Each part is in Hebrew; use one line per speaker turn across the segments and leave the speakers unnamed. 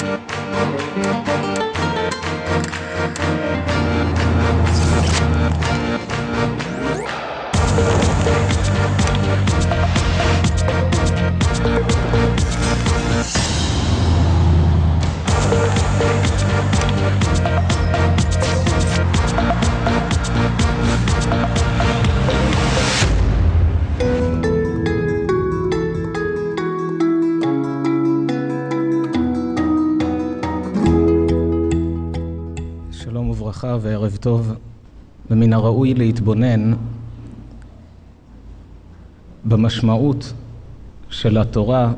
שלום טוב, ומן הראוי להתבונן במשמעות של התורה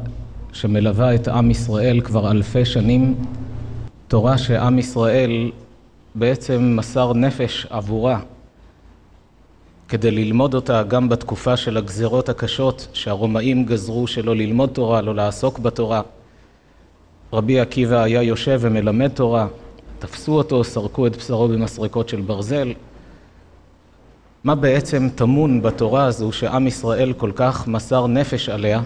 שמלווה את עם ישראל כבר אלפי שנים, תורה שעם ישראל בעצם מסר נפש עבורה כדי ללמוד אותה גם בתקופה של הגזרות הקשות שהרומאים גזרו שלא ללמוד תורה, לא לעסוק בתורה. רבי עקיבא היה יושב ומלמד תורה, תפסו אותו, סרקו את בשרו במסרקות של ברזל. מה בעצם טמון בתורה הזו שעם ישראל כל כך מסר נפש עליה?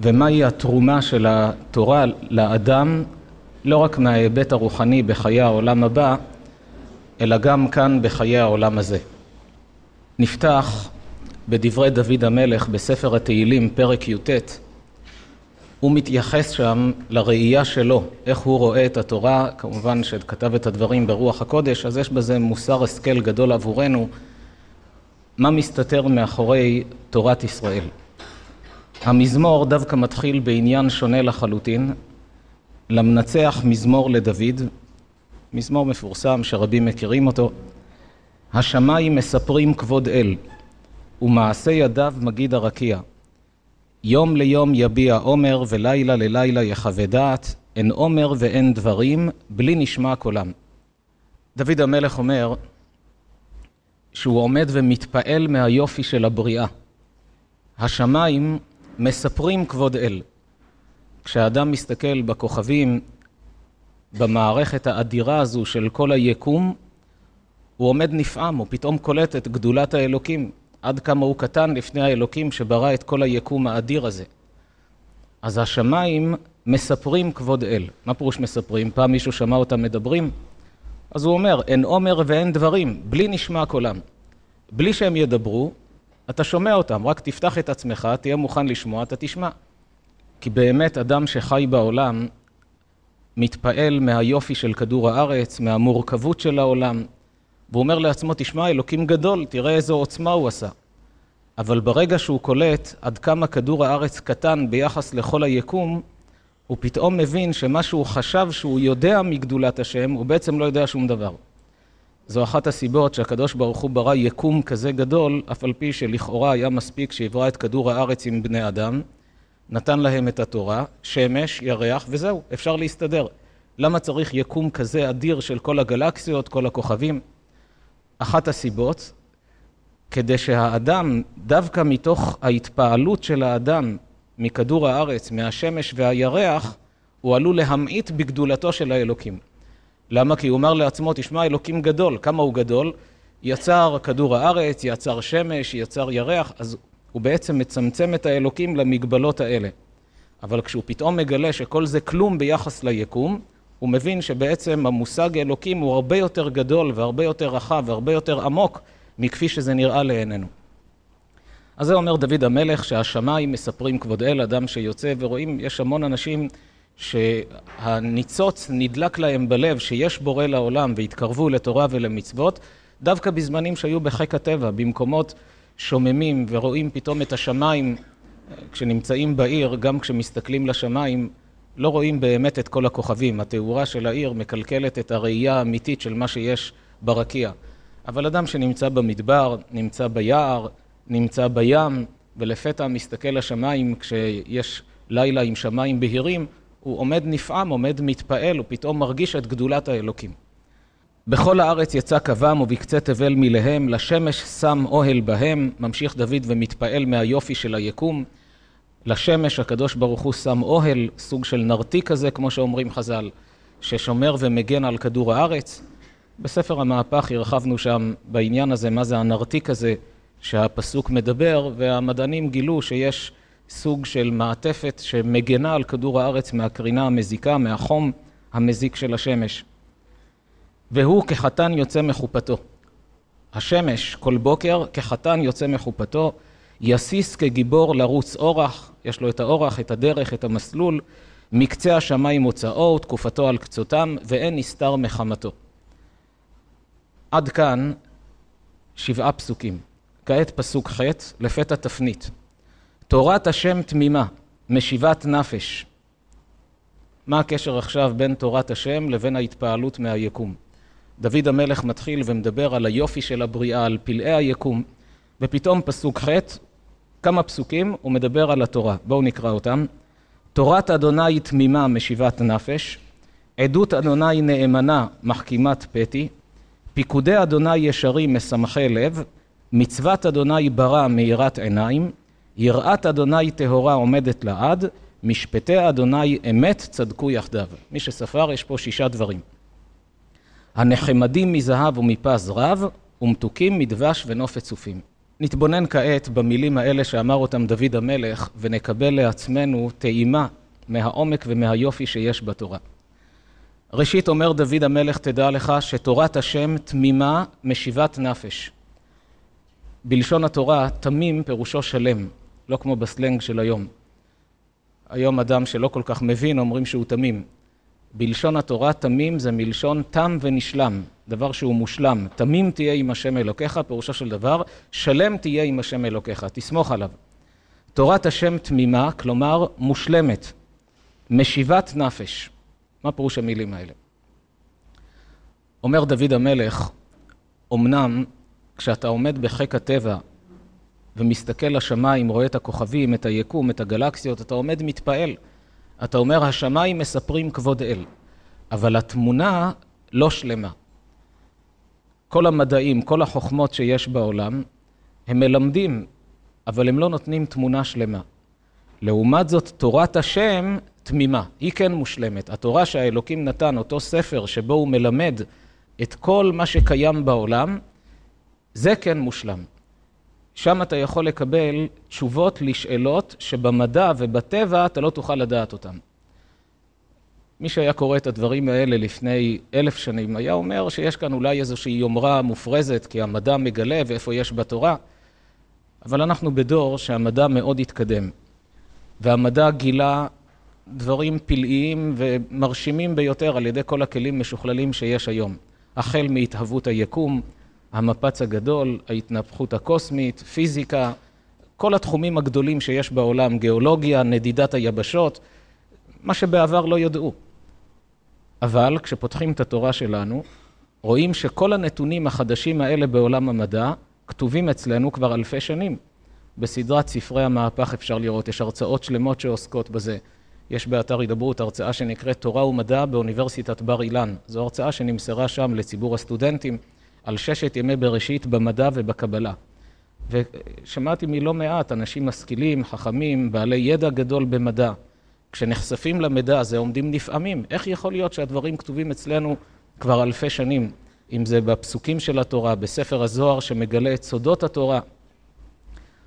ומהי התרומה של התורה לאדם, לא רק מההיבט הרוחני בחיי העולם הבא, אלא גם כאן בחיי העולם הזה. נפתח בדברי דוד המלך בספר התהילים, פרק י"ט. הוא מתייחס שם לראייה שלו, איך הוא רואה את התורה, כמובן שכתב את הדברים ברוח הקודש, אז יש בזה מוסר השכל גדול עבורנו, מה מסתתר מאחורי תורת ישראל. המזמור דווקא מתחיל בעניין שונה לחלוטין, למנצח מזמור לדוד, מזמור מפורסם שרבים מכירים אותו, השמיים מספרים כבוד אל, ומעשה ידיו מגיד הרקיע. יום ליום יביע עומר ולילה ללילה יחווה דעת, אין עומר ואין דברים, בלי נשמע קולם. דוד המלך אומר שהוא עומד ומתפעל מהיופי של הבריאה. השמיים מספרים כבוד אל. כשאדם מסתכל בכוכבים, במערכת האדירה הזו של כל היקום, הוא עומד נפעם, הוא פתאום קולט את גדולת האלוקים. עד כמה הוא קטן לפני האלוקים שברא את כל היקום האדיר הזה. אז השמיים מספרים כבוד אל. מה פירוש מספרים? פעם מישהו שמע אותם מדברים? אז הוא אומר, אין עומר ואין דברים, בלי נשמע קולם. בלי שהם ידברו, אתה שומע אותם, רק תפתח את עצמך, תהיה מוכן לשמוע, אתה תשמע. כי באמת אדם שחי בעולם מתפעל מהיופי של כדור הארץ, מהמורכבות של העולם, והוא אומר לעצמו, תשמע, אלוקים גדול, תראה איזו עוצמה הוא עשה. אבל ברגע שהוא קולט עד כמה כדור הארץ קטן ביחס לכל היקום, הוא פתאום מבין שמה שהוא חשב שהוא יודע מגדולת השם, הוא בעצם לא יודע שום דבר. זו אחת הסיבות שהקדוש ברוך הוא ברא יקום כזה גדול, אף על פי שלכאורה היה מספיק שיברא את כדור הארץ עם בני אדם, נתן להם את התורה, שמש, ירח, וזהו, אפשר להסתדר. למה צריך יקום כזה אדיר של כל הגלקסיות, כל הכוכבים? אחת הסיבות, כדי שהאדם, דווקא מתוך ההתפעלות של האדם מכדור הארץ, מהשמש והירח, הוא עלול להמעיט בגדולתו של האלוקים. למה? כי הוא אומר לעצמו, תשמע, אלוקים גדול. כמה הוא גדול? יצר כדור הארץ, יצר שמש, יצר ירח, אז הוא בעצם מצמצם את האלוקים למגבלות האלה. אבל כשהוא פתאום מגלה שכל זה כלום ביחס ליקום, הוא מבין שבעצם המושג אלוקים הוא הרבה יותר גדול והרבה יותר רחב והרבה יותר עמוק מכפי שזה נראה לעינינו. אז זה אומר דוד המלך שהשמיים מספרים כבוד אל, אדם שיוצא ורואים, יש המון אנשים שהניצוץ נדלק להם בלב שיש בורא לעולם והתקרבו לתורה ולמצוות, דווקא בזמנים שהיו בחיק הטבע, במקומות שוממים ורואים פתאום את השמיים כשנמצאים בעיר, גם כשמסתכלים לשמיים, לא רואים באמת את כל הכוכבים. התאורה של העיר מקלקלת את הראייה האמיתית של מה שיש ברקיע. אבל אדם שנמצא במדבר, נמצא ביער, נמצא בים, ולפתע מסתכל לשמיים כשיש לילה עם שמיים בהירים, הוא עומד נפעם, עומד מתפעל, הוא פתאום מרגיש את גדולת האלוקים. בכל הארץ יצא קבם ובקצה תבל מלהם, לשמש שם אוהל בהם, ממשיך דוד ומתפעל מהיופי של היקום. לשמש הקדוש ברוך הוא שם אוהל, סוג של נרתיק כזה, כמו שאומרים חז"ל, ששומר ומגן על כדור הארץ. בספר המהפך הרחבנו שם בעניין הזה, מה זה הנרתיק הזה שהפסוק מדבר, והמדענים גילו שיש סוג של מעטפת שמגנה על כדור הארץ מהקרינה המזיקה, מהחום המזיק של השמש. והוא כחתן יוצא מחופתו. השמש כל בוקר כחתן יוצא מחופתו, יסיס כגיבור לרוץ אורח, יש לו את האורח, את הדרך, את המסלול, מקצה השמיים מוצאו ותקופתו על קצותם, ואין נסתר מחמתו. עד כאן שבעה פסוקים. כעת פסוק ח', לפתע תפנית. תורת השם תמימה, משיבת נפש. מה הקשר עכשיו בין תורת השם לבין ההתפעלות מהיקום? דוד המלך מתחיל ומדבר על היופי של הבריאה, על פלאי היקום, ופתאום פסוק ח', כמה פסוקים, הוא מדבר על התורה. בואו נקרא אותם. תורת אדוני תמימה משיבת נפש, עדות אדוני נאמנה מחכימת פתי, פיקודי אדוני ישרים משמחי לב, מצוות אדוני ברא מאירת עיניים, יראת אדוני טהורה עומדת לעד, משפטי אדוני אמת צדקו יחדיו. מי שספר, יש פה שישה דברים. הנחמדים מזהב ומפז רב, ומתוקים מדבש ונופת צופים. נתבונן כעת במילים האלה שאמר אותם דוד המלך, ונקבל לעצמנו טעימה מהעומק ומהיופי שיש בתורה. ראשית אומר דוד המלך, תדע לך שתורת השם תמימה משיבת נפש. בלשון התורה, תמים פירושו שלם, לא כמו בסלנג של היום. היום אדם שלא כל כך מבין אומרים שהוא תמים. בלשון התורה תמים זה מלשון תם ונשלם, דבר שהוא מושלם. תמים תהיה עם השם אלוקיך, פירושו של דבר, שלם תהיה עם השם אלוקיך, תסמוך עליו. תורת השם תמימה, כלומר מושלמת, משיבת נפש. מה פירוש המילים האלה? אומר דוד המלך, אמנם כשאתה עומד בחיק הטבע ומסתכל לשמיים, רואה את הכוכבים, את היקום, את הגלקסיות, אתה עומד מתפעל. אתה אומר, השמיים מספרים כבוד אל, אבל התמונה לא שלמה. כל המדעים, כל החוכמות שיש בעולם, הם מלמדים, אבל הם לא נותנים תמונה שלמה. לעומת זאת, תורת השם תמימה, היא כן מושלמת. התורה שהאלוקים נתן, אותו ספר שבו הוא מלמד את כל מה שקיים בעולם, זה כן מושלם. שם אתה יכול לקבל תשובות לשאלות שבמדע ובטבע אתה לא תוכל לדעת אותן. מי שהיה קורא את הדברים האלה לפני אלף שנים, היה אומר שיש כאן אולי איזושהי יומרה מופרזת, כי המדע מגלה ואיפה יש בתורה, אבל אנחנו בדור שהמדע מאוד התקדם, והמדע גילה דברים פלאיים ומרשימים ביותר על ידי כל הכלים משוכללים שיש היום, החל מהתהוות היקום, המפץ הגדול, ההתנפחות הקוסמית, פיזיקה, כל התחומים הגדולים שיש בעולם, גיאולוגיה, נדידת היבשות, מה שבעבר לא ידעו. אבל כשפותחים את התורה שלנו, רואים שכל הנתונים החדשים האלה בעולם המדע כתובים אצלנו כבר אלפי שנים. בסדרת ספרי המהפך אפשר לראות, יש הרצאות שלמות שעוסקות בזה. יש באתר הידברות הרצאה שנקראת תורה ומדע באוניברסיטת בר אילן. זו הרצאה שנמסרה שם לציבור הסטודנטים. על ששת ימי בראשית במדע ובקבלה. ושמעתי מלא מעט אנשים משכילים, חכמים, בעלי ידע גדול במדע. כשנחשפים למידע הזה עומדים נפעמים. איך יכול להיות שהדברים כתובים אצלנו כבר אלפי שנים, אם זה בפסוקים של התורה, בספר הזוהר שמגלה את סודות התורה.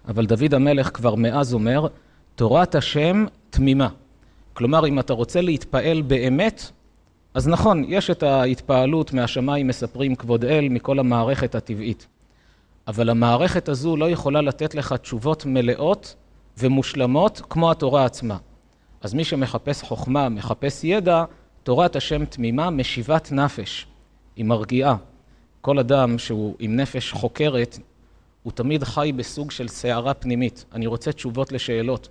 אבל דוד המלך כבר מאז אומר, תורת השם תמימה. כלומר, אם אתה רוצה להתפעל באמת, אז נכון, יש את ההתפעלות מהשמיים מספרים כבוד אל מכל המערכת הטבעית. אבל המערכת הזו לא יכולה לתת לך תשובות מלאות ומושלמות כמו התורה עצמה. אז מי שמחפש חוכמה, מחפש ידע, תורת השם תמימה, משיבת נפש. היא מרגיעה. כל אדם שהוא עם נפש חוקרת, הוא תמיד חי בסוג של סערה פנימית. אני רוצה תשובות לשאלות.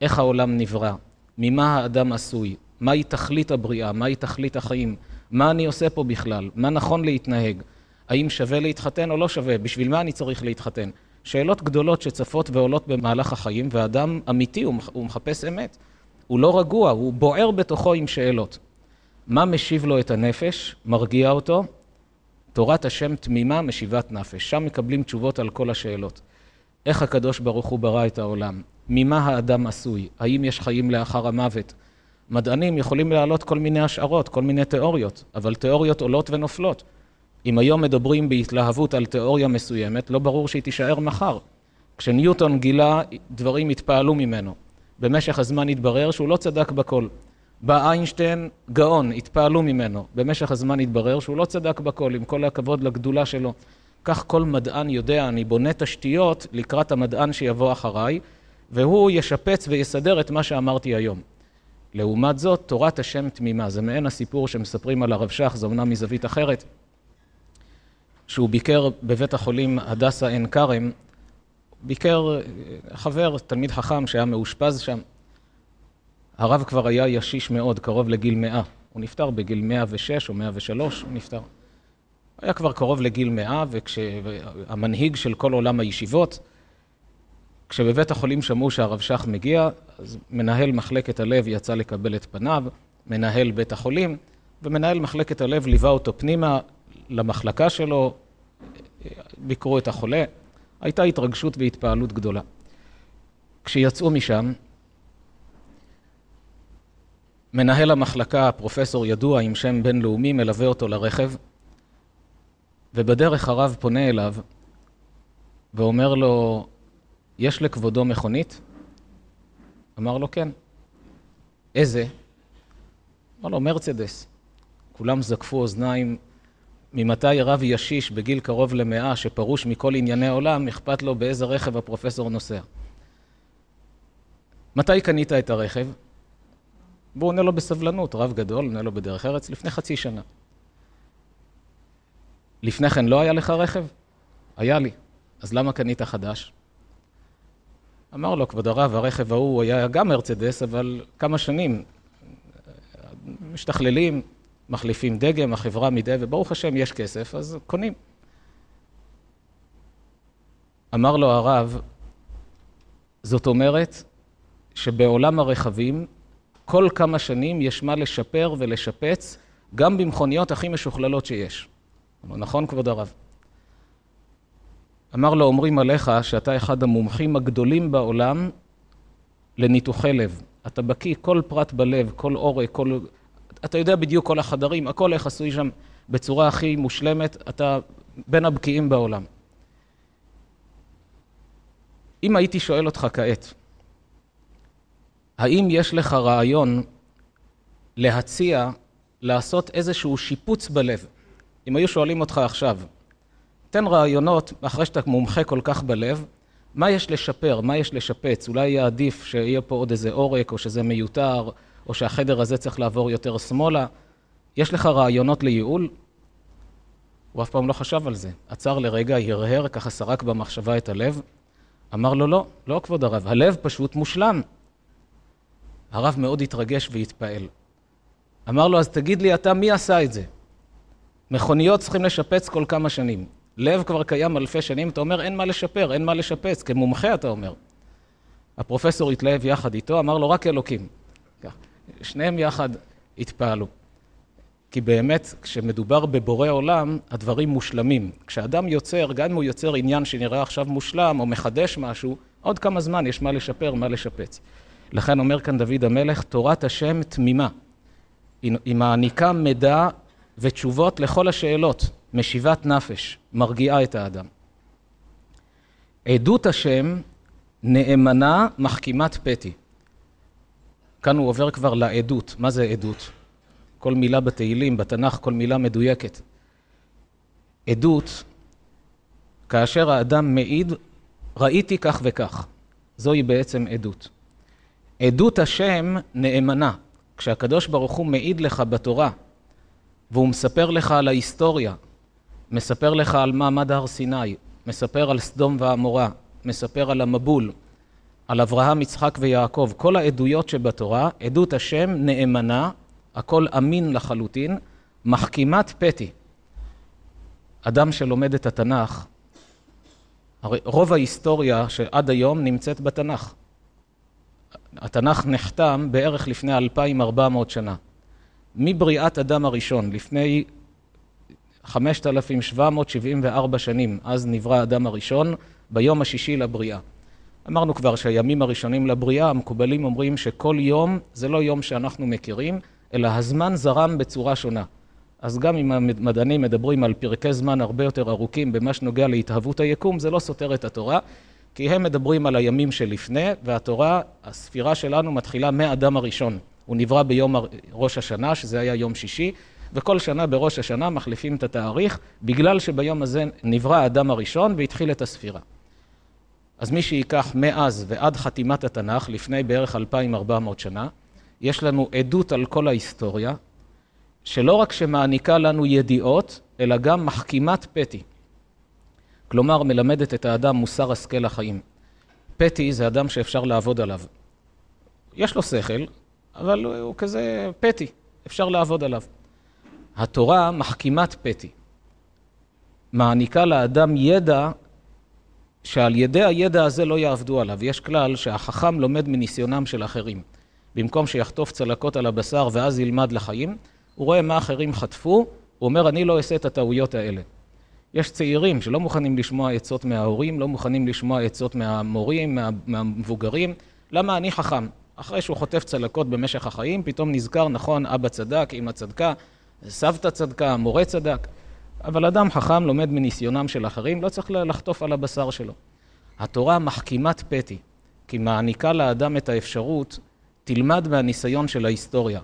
איך העולם נברא? ממה האדם עשוי? מהי תכלית הבריאה, מהי תכלית החיים, מה אני עושה פה בכלל, מה נכון להתנהג, האם שווה להתחתן או לא שווה, בשביל מה אני צריך להתחתן. שאלות גדולות שצפות ועולות במהלך החיים, ואדם אמיתי, הוא מחפש אמת. הוא לא רגוע, הוא בוער בתוכו עם שאלות. מה משיב לו את הנפש, מרגיע אותו? תורת השם תמימה משיבת נפש. שם מקבלים תשובות על כל השאלות. איך הקדוש ברוך הוא ברא את העולם? ממה האדם עשוי? האם יש חיים לאחר המוות? מדענים יכולים להעלות כל מיני השערות, כל מיני תיאוריות, אבל תיאוריות עולות ונופלות. אם היום מדברים בהתלהבות על תיאוריה מסוימת, לא ברור שהיא תישאר מחר. כשניוטון גילה, דברים התפעלו ממנו. במשך הזמן התברר שהוא לא צדק בכל. בא איינשטיין, גאון, התפעלו ממנו. במשך הזמן התברר שהוא לא צדק בכל, עם כל הכבוד לגדולה שלו. כך כל מדען יודע, אני בונה תשתיות לקראת המדען שיבוא אחריי, והוא ישפץ ויסדר את מה שאמרתי היום. לעומת זאת, תורת השם תמימה. זה מעין הסיפור שמספרים על הרב שך, זה אומנם מזווית אחרת, שהוא ביקר בבית החולים הדסה עין כרם, ביקר חבר, תלמיד חכם שהיה מאושפז שם. הרב כבר היה ישיש מאוד, קרוב לגיל מאה. הוא נפטר בגיל מאה ושש או מאה ושלוש, הוא נפטר. היה כבר קרוב לגיל מאה, וכשהמנהיג של כל עולם הישיבות, כשבבית החולים שמעו שהרב שך מגיע, אז מנהל מחלקת הלב יצא לקבל את פניו, מנהל בית החולים, ומנהל מחלקת הלב ליווה אותו פנימה למחלקה שלו, ביקרו את החולה. הייתה התרגשות והתפעלות גדולה. כשיצאו משם, מנהל המחלקה, פרופסור ידוע עם שם בינלאומי, מלווה אותו לרכב, ובדרך הרב פונה אליו ואומר לו, יש לכבודו מכונית? אמר לו, כן. איזה? אמר לו, מרצדס. כולם זקפו אוזניים. ממתי רב ישיש בגיל קרוב למאה, שפרוש מכל ענייני עולם, אכפת לו באיזה רכב הפרופסור נוסע? מתי קנית את הרכב? והוא עונה לו בסבלנות, רב גדול, עונה לו בדרך ארץ, לפני חצי שנה. לפני כן לא היה לך רכב? היה לי. אז למה קנית חדש? אמר לו, כבוד הרב, הרכב ההוא היה גם מרצדס, אבל כמה שנים משתכללים, מחליפים דגם, החברה מדי, וברוך השם יש כסף, אז קונים. אמר לו הרב, זאת אומרת שבעולם הרכבים, כל כמה שנים יש מה לשפר ולשפץ, גם במכוניות הכי משוכללות שיש. נכון, כבוד הרב? אמר לו, אומרים עליך שאתה אחד המומחים הגדולים בעולם לניתוחי לב. אתה בקיא כל פרט בלב, כל עורק, כל... אתה יודע בדיוק כל החדרים, הכל איך עשוי שם בצורה הכי מושלמת, אתה בין הבקיאים בעולם. אם הייתי שואל אותך כעת, האם יש לך רעיון להציע לעשות איזשהו שיפוץ בלב? אם היו שואלים אותך עכשיו, תן רעיונות, אחרי שאתה מומחה כל כך בלב, מה יש לשפר, מה יש לשפץ, אולי יהיה עדיף שיהיה פה עוד איזה עורק, או שזה מיותר, או שהחדר הזה צריך לעבור יותר שמאלה. יש לך רעיונות לייעול? הוא אף פעם לא חשב על זה. עצר לרגע, הרהר, ככה סרק במחשבה את הלב. אמר לו, לא, לא כבוד הרב, הלב פשוט מושלם. הרב מאוד התרגש והתפעל. אמר לו, אז תגיד לי אתה, מי עשה את זה? מכוניות צריכים לשפץ כל כמה שנים. לב כבר קיים אלפי שנים, אתה אומר, אין מה לשפר, אין מה לשפץ. כמומחה אתה אומר. הפרופסור התלהב יחד איתו, אמר לו, רק אלוקים. שניהם יחד התפעלו. כי באמת, כשמדובר בבורא עולם, הדברים מושלמים. כשאדם יוצר, גם אם הוא יוצר עניין שנראה עכשיו מושלם, או מחדש משהו, עוד כמה זמן יש מה לשפר, מה לשפץ. לכן אומר כאן דוד המלך, תורת השם תמימה. היא מעניקה מידע ותשובות לכל השאלות, משיבת נפש, מרגיעה את האדם. עדות השם נאמנה מחכימת פתי. כאן הוא עובר כבר לעדות. מה זה עדות? כל מילה בתהילים, בתנ"ך, כל מילה מדויקת. עדות, כאשר האדם מעיד, ראיתי כך וכך. זוהי בעצם עדות. עדות השם נאמנה. כשהקדוש ברוך הוא מעיד לך בתורה, והוא מספר לך על ההיסטוריה, מספר לך על מעמד הר סיני, מספר על סדום ועמורה, מספר על המבול, על אברהם, יצחק ויעקב, כל העדויות שבתורה, עדות השם נאמנה, הכל אמין לחלוטין, מחכימת פתי. אדם שלומד את התנ"ך, הרי רוב ההיסטוריה שעד היום נמצאת בתנ"ך. התנ"ך נחתם בערך לפני 2,400 שנה. מבריאת אדם הראשון, לפני 5,774 שנים, אז נברא האדם הראשון, ביום השישי לבריאה. אמרנו כבר שהימים הראשונים לבריאה, המקובלים אומרים שכל יום זה לא יום שאנחנו מכירים, אלא הזמן זרם בצורה שונה. אז גם אם המדענים מדברים על פרקי זמן הרבה יותר ארוכים במה שנוגע להתהוות היקום, זה לא סותר את התורה. כי הם מדברים על הימים שלפני, והתורה, הספירה שלנו מתחילה מאדם הראשון. הוא נברא ביום ראש השנה, שזה היה יום שישי, וכל שנה בראש השנה מחליפים את התאריך, בגלל שביום הזה נברא האדם הראשון והתחיל את הספירה. אז מי שייקח מאז ועד חתימת התנ"ך, לפני בערך 2,400 שנה, יש לנו עדות על כל ההיסטוריה, שלא רק שמעניקה לנו ידיעות, אלא גם מחכימת פתי. כלומר, מלמדת את האדם מוסר השכל לחיים. פתי זה אדם שאפשר לעבוד עליו. יש לו שכל, אבל הוא כזה פתי, אפשר לעבוד עליו. התורה מחכימת פתי. מעניקה לאדם ידע שעל ידי הידע הזה לא יעבדו עליו. יש כלל שהחכם לומד מניסיונם של אחרים. במקום שיחטוף צלקות על הבשר ואז ילמד לחיים, הוא רואה מה אחרים חטפו, הוא אומר, אני לא אעשה את הטעויות האלה. יש צעירים שלא מוכנים לשמוע עצות מההורים, לא מוכנים לשמוע עצות מהמורים, מה, מהמבוגרים. למה אני חכם? אחרי שהוא חוטף צלקות במשך החיים, פתאום נזכר, נכון, אבא צדק, אמא צדקה, סבתא צדקה, מורה צדק. אבל אדם חכם לומד מניסיונם של אחרים, לא צריך לחטוף על הבשר שלו. התורה מחכימת פתי, כי מעניקה לאדם את האפשרות, תלמד מהניסיון של ההיסטוריה.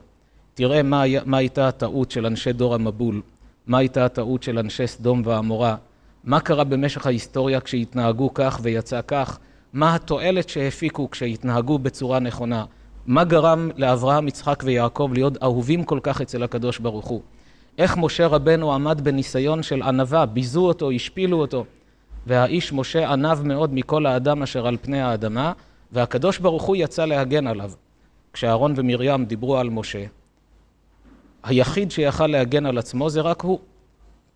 תראה מה, מה הייתה הטעות של אנשי דור המבול, מה הייתה הטעות של אנשי סדום ועמורה, מה קרה במשך ההיסטוריה כשהתנהגו כך ויצא כך, מה התועלת שהפיקו כשהתנהגו בצורה נכונה, מה גרם לאברהם, יצחק ויעקב להיות אהובים כל כך אצל הקדוש ברוך הוא. איך משה רבנו עמד בניסיון של ענווה, ביזו אותו, השפילו אותו. והאיש משה ענב מאוד מכל האדם אשר על פני האדמה, והקדוש ברוך הוא יצא להגן עליו. כשאהרון ומרים דיברו על משה, היחיד שיכל להגן על עצמו זה רק הוא.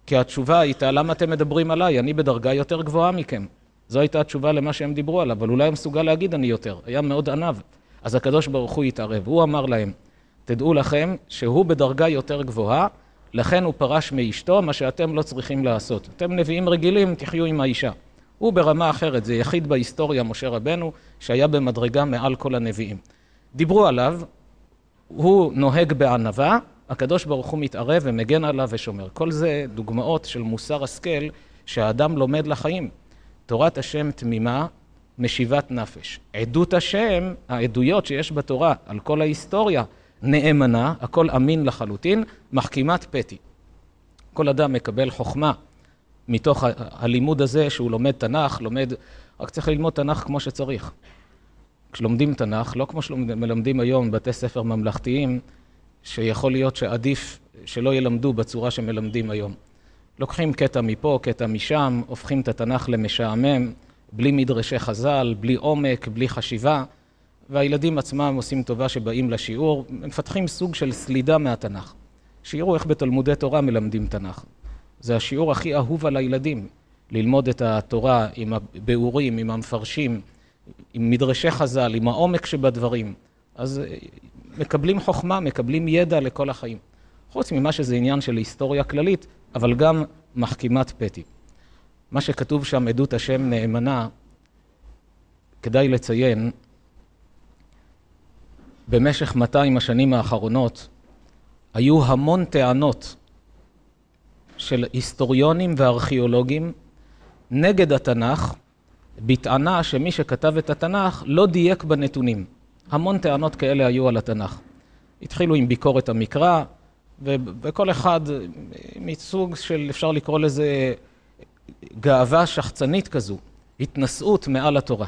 כי התשובה הייתה, למה אתם מדברים עליי? אני בדרגה יותר גבוהה מכם. זו הייתה התשובה למה שהם דיברו עליו, אבל אולי הוא מסוגל להגיד אני יותר. היה מאוד ענב. אז הקדוש ברוך הוא התערב. הוא אמר להם, תדעו לכם שהוא בדרגה יותר גבוהה, לכן הוא פרש מאשתו, מה שאתם לא צריכים לעשות. אתם נביאים רגילים, תחיו עם האישה. הוא ברמה אחרת, זה יחיד בהיסטוריה, משה רבנו, שהיה במדרגה מעל כל הנביאים. דיברו עליו, הוא נוהג בענווה, הקדוש ברוך הוא מתערב ומגן עליו ושומר. כל זה דוגמאות של מוסר השכל שהאדם לומד לחיים. תורת השם תמימה, משיבת נפש. עדות השם, העדויות שיש בתורה על כל ההיסטוריה, נאמנה, הכל אמין לחלוטין, מחכימת פתי. כל אדם מקבל חוכמה מתוך הלימוד הזה שהוא לומד תנ"ך, לומד, רק צריך ללמוד תנ"ך כמו שצריך. כשלומדים תנ"ך, לא כמו שמלמדים היום בבתי ספר ממלכתיים, שיכול להיות שעדיף שלא ילמדו בצורה שמלמדים היום. לוקחים קטע מפה, קטע משם, הופכים את התנ"ך למשעמם, בלי מדרשי חז"ל, בלי עומק, בלי חשיבה, והילדים עצמם עושים טובה שבאים לשיעור, מפתחים סוג של סלידה מהתנ"ך. שיראו איך בתלמודי תורה מלמדים תנ"ך. זה השיעור הכי אהוב על הילדים, ללמוד את התורה עם הביאורים, עם המפרשים, עם מדרשי חז"ל, עם העומק שבדברים. אז מקבלים חוכמה, מקבלים ידע לכל החיים. חוץ ממה שזה עניין של היסטוריה כללית, אבל גם מחכימת פתי. מה שכתוב שם, עדות השם נאמנה, כדאי לציין, במשך 200 השנים האחרונות היו המון טענות של היסטוריונים וארכיאולוגים נגד התנ"ך, בטענה שמי שכתב את התנ"ך לא דייק בנתונים. המון טענות כאלה היו על התנ"ך. התחילו עם ביקורת המקרא, וכל אחד מסוג של, אפשר לקרוא לזה, גאווה שחצנית כזו, התנשאות מעל התורה.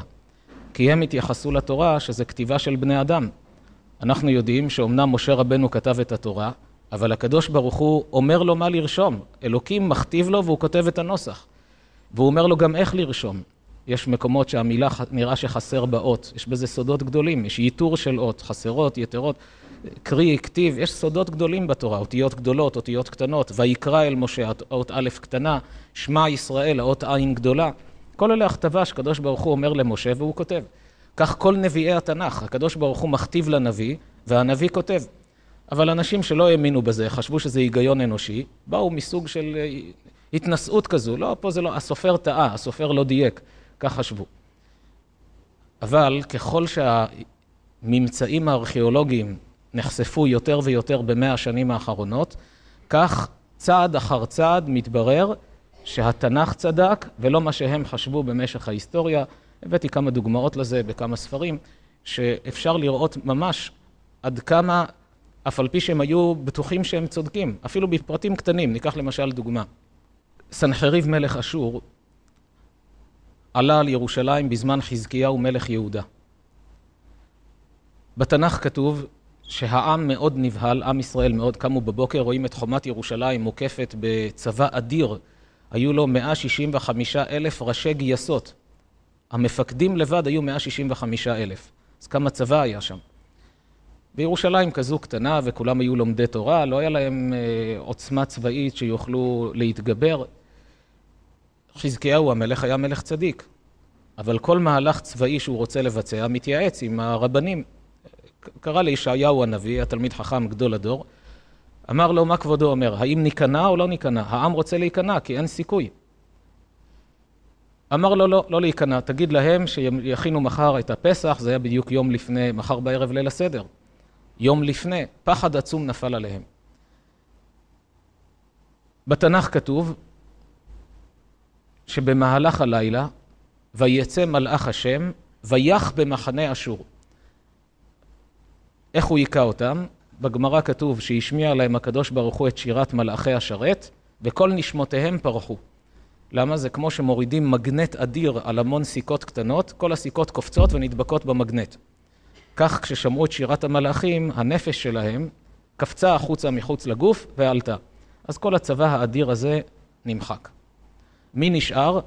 כי הם התייחסו לתורה שזה כתיבה של בני אדם. אנחנו יודעים שאומנם משה רבנו כתב את התורה, אבל הקדוש ברוך הוא אומר לו מה לרשום. אלוקים מכתיב לו והוא כותב את הנוסח. והוא אומר לו גם איך לרשום. יש מקומות שהמילה נראה שחסר באות, יש בזה סודות גדולים, יש ייתור של אות, חסרות, יתרות, קרי, כתיב, יש סודות גדולים בתורה, אותיות גדולות, אותיות קטנות, ויקרא אל משה, אות א' קטנה, שמע ישראל, האות עין גדולה. כל אלה הכתבה שקדוש ברוך הוא אומר למשה והוא כותב. כך כל נביאי התנ"ך, הקדוש ברוך הוא מכתיב לנביא, והנביא כותב. אבל אנשים שלא האמינו בזה, חשבו שזה היגיון אנושי, באו מסוג של אה, התנשאות כזו. לא, פה זה לא, הסופר טעה, הסופר לא דייק. כך חשבו. אבל ככל שהממצאים הארכיאולוגיים נחשפו יותר ויותר במאה השנים האחרונות, כך צעד אחר צעד מתברר שהתנ"ך צדק ולא מה שהם חשבו במשך ההיסטוריה, הבאתי כמה דוגמאות לזה בכמה ספרים, שאפשר לראות ממש עד כמה, אף על פי שהם היו בטוחים שהם צודקים, אפילו בפרטים קטנים, ניקח למשל דוגמה. סנחריב מלך אשור עלה על ירושלים בזמן חזקיהו מלך יהודה. בתנ"ך כתוב שהעם מאוד נבהל, עם ישראל מאוד קמו בבוקר, רואים את חומת ירושלים מוקפת בצבא אדיר, היו לו 165 אלף ראשי גייסות. המפקדים לבד היו 165 אלף. אז כמה צבא היה שם. בירושלים כזו קטנה וכולם היו לומדי תורה, לא היה להם אה, עוצמה צבאית שיוכלו להתגבר. חזקיהו המלך היה מלך צדיק, אבל כל מהלך צבאי שהוא רוצה לבצע מתייעץ עם הרבנים. קרא לישעיהו הנביא, התלמיד חכם גדול הדור, אמר לו, מה כבודו אומר, האם ניכנע או לא ניכנע? העם רוצה להיכנע, כי אין סיכוי. אמר לו, לא, לא להיכנע, תגיד להם שיכינו מחר את הפסח, זה היה בדיוק יום לפני, מחר בערב ליל הסדר. יום לפני, פחד עצום נפל עליהם. בתנ"ך כתוב שבמהלך הלילה, ויצא מלאך השם, ויח במחנה אשור. איך הוא היכה אותם? בגמרא כתוב שהשמיע להם הקדוש ברוך הוא את שירת מלאכי השרת, וכל נשמותיהם פרחו. למה? זה כמו שמורידים מגנט אדיר על המון סיכות קטנות, כל הסיכות קופצות ונדבקות במגנט. כך כששמעו את שירת המלאכים, הנפש שלהם קפצה החוצה מחוץ לגוף ועלתה. אז כל הצבא האדיר הזה נמחק. מי נשאר?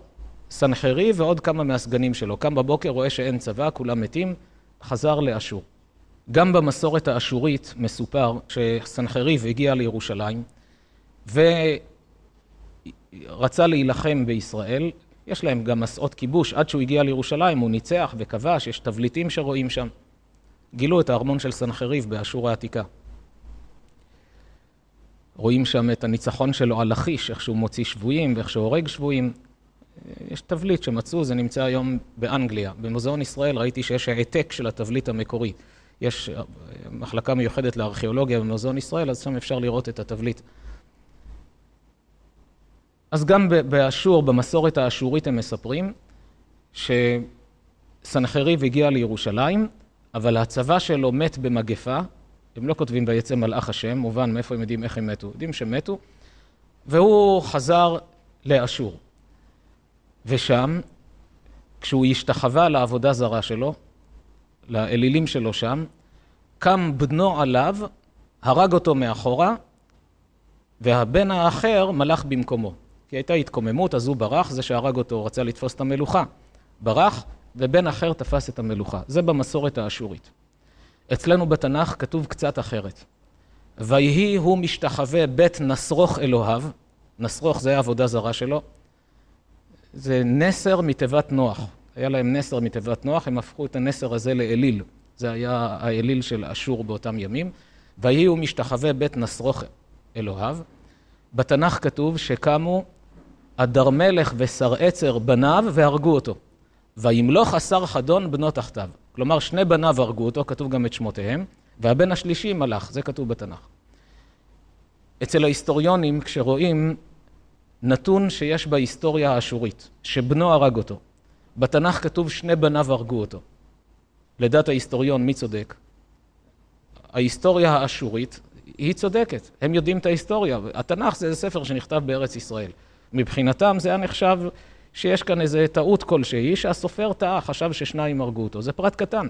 סנחרי ועוד כמה מהסגנים שלו. קם בבוקר, רואה שאין צבא, כולם מתים, חזר לאשור. גם במסורת האשורית מסופר שסנחריב הגיע לירושלים ורצה להילחם בישראל. יש להם גם מסעות כיבוש. עד שהוא הגיע לירושלים הוא ניצח וכבש, יש תבליטים שרואים שם. גילו את הארמון של סנחריב באשור העתיקה. רואים שם את הניצחון שלו על לכיש, איך שהוא מוציא שבויים ואיך שהוא הורג שבויים. יש תבליט שמצאו, זה נמצא היום באנגליה. במוזיאון ישראל ראיתי שיש העתק של התבליט המקורי. יש אה, מחלקה מיוחדת לארכיאולוגיה במוזיאון ישראל, אז שם אפשר לראות את התבליט. אז גם באשור, במסורת האשורית הם מספרים שסנחריב הגיע לירושלים, אבל הצבא שלו מת במגפה, הם לא כותבים ויצא מלאך השם, מובן מאיפה הם יודעים איך הם מתו, יודעים שמתו, והוא חזר לאשור. ושם, כשהוא השתחווה לעבודה זרה שלו, לאלילים שלו שם, קם בנו עליו, הרג אותו מאחורה, והבן האחר מלך במקומו. כי הייתה התקוממות, אז הוא ברח, זה שהרג אותו רצה לתפוס את המלוכה. ברח, ובן אחר תפס את המלוכה. זה במסורת האשורית. אצלנו בתנ"ך כתוב קצת אחרת. ויהי הוא משתחווה בית נסרוך אלוהיו, נסרוך זה העבודה זרה שלו, זה נסר מתיבת נוח. היה להם נסר מתיבת נוח, הם הפכו את הנסר הזה לאליל. זה היה האליל של אשור באותם ימים. ויהי הוא משתחווה בית נסרוך אלוהיו. בתנ"ך כתוב שקמו אדר מלך ושר עצר בניו והרגו אותו. וימלוך השר חדון בנו תחתיו. כלומר, שני בניו הרגו אותו, כתוב גם את שמותיהם, והבן השלישי מלך, זה כתוב בתנ"ך. אצל ההיסטוריונים, כשרואים נתון שיש בהיסטוריה האשורית, שבנו הרג אותו, בתנ"ך כתוב שני בניו הרגו אותו. לדעת ההיסטוריון, מי צודק? ההיסטוריה האשורית היא צודקת, הם יודעים את ההיסטוריה. התנ"ך זה ספר שנכתב בארץ ישראל. מבחינתם זה היה נחשב שיש כאן איזו טעות כלשהי, שהסופר טעה, חשב ששניים הרגו אותו. זה פרט קטן.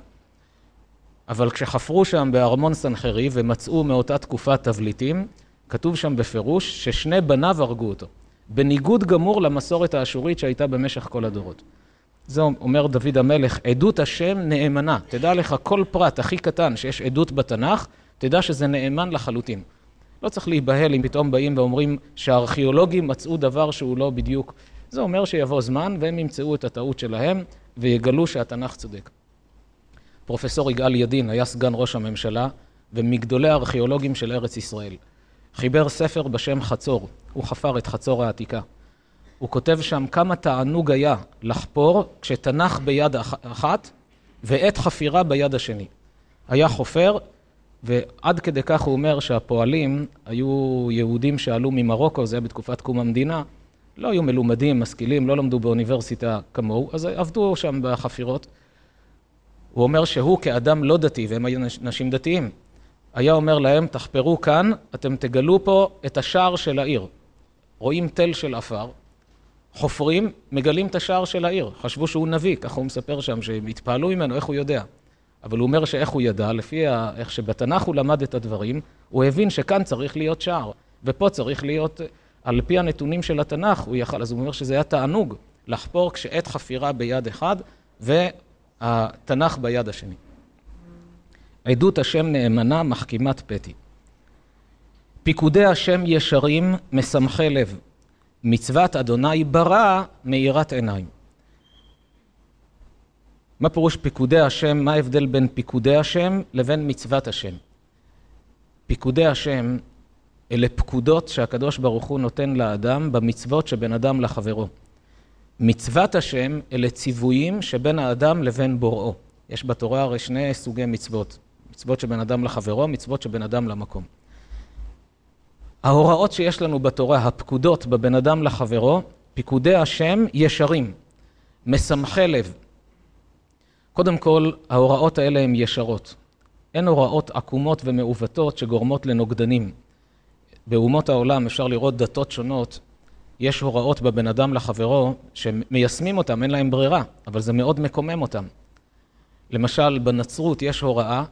אבל כשחפרו שם בארמון סנחרי ומצאו מאותה תקופה תבליטים, כתוב שם בפירוש ששני בניו הרגו אותו. בניגוד גמור למסורת האשורית שהייתה במשך כל הדורות. זה אומר דוד המלך, עדות השם נאמנה. תדע לך כל פרט הכי קטן שיש עדות בתנ"ך, תדע שזה נאמן לחלוטין. לא צריך להיבהל אם פתאום באים ואומרים שהארכיאולוגים מצאו דבר שהוא לא בדיוק. זה אומר שיבוא זמן והם ימצאו את הטעות שלהם ויגלו שהתנ"ך צודק. פרופסור יגאל ידין היה סגן ראש הממשלה ומגדולי הארכיאולוגים של ארץ ישראל. חיבר ספר בשם חצור, הוא חפר את חצור העתיקה. הוא כותב שם כמה תענוג היה לחפור כשתנ"ך ביד אחת ועת חפירה ביד השני. היה חופר, ועד כדי כך הוא אומר שהפועלים היו יהודים שעלו ממרוקו, זה היה בתקופת קום המדינה, לא היו מלומדים, משכילים, לא למדו באוניברסיטה כמוהו, אז עבדו שם בחפירות. הוא אומר שהוא כאדם לא דתי, והם היו נשים דתיים, היה אומר להם, תחפרו כאן, אתם תגלו פה את השער של העיר. רואים תל של עפר, חופרים, מגלים את השער של העיר. חשבו שהוא נביא, ככה הוא מספר שם, שהם התפעלו ממנו, איך הוא יודע. אבל הוא אומר שאיך הוא ידע, לפי איך שבתנ"ך הוא למד את הדברים, הוא הבין שכאן צריך להיות שער, ופה צריך להיות, על פי הנתונים של התנ"ך, הוא יכל, אז הוא אומר שזה היה תענוג לחפור כשעת חפירה ביד אחד, והתנ"ך ביד השני. עדות השם נאמנה, מחכימת פתי. פיקודי השם ישרים, משמחי לב. מצוות אדוני ברא, מאירת עיניים. מה פירוש פיקודי השם? מה ההבדל בין פיקודי השם לבין מצוות השם? פיקודי השם אלה פקודות שהקדוש ברוך הוא נותן לאדם במצוות שבין אדם לחברו. מצוות השם אלה ציוויים שבין האדם לבין בוראו. יש בתורה הרי שני סוגי מצוות. מצוות שבין אדם לחברו, מצוות שבין אדם למקום. ההוראות שיש לנו בתורה, הפקודות בבין אדם לחברו, פיקודי השם ישרים, משמחי לב. קודם כל, ההוראות האלה הן ישרות. אין הוראות עקומות ומעוותות שגורמות לנוגדנים. באומות העולם אפשר לראות דתות שונות, יש הוראות בבין אדם לחברו שמיישמים אותם, אין להם ברירה, אבל זה מאוד מקומם אותם. למשל, בנצרות יש הוראה,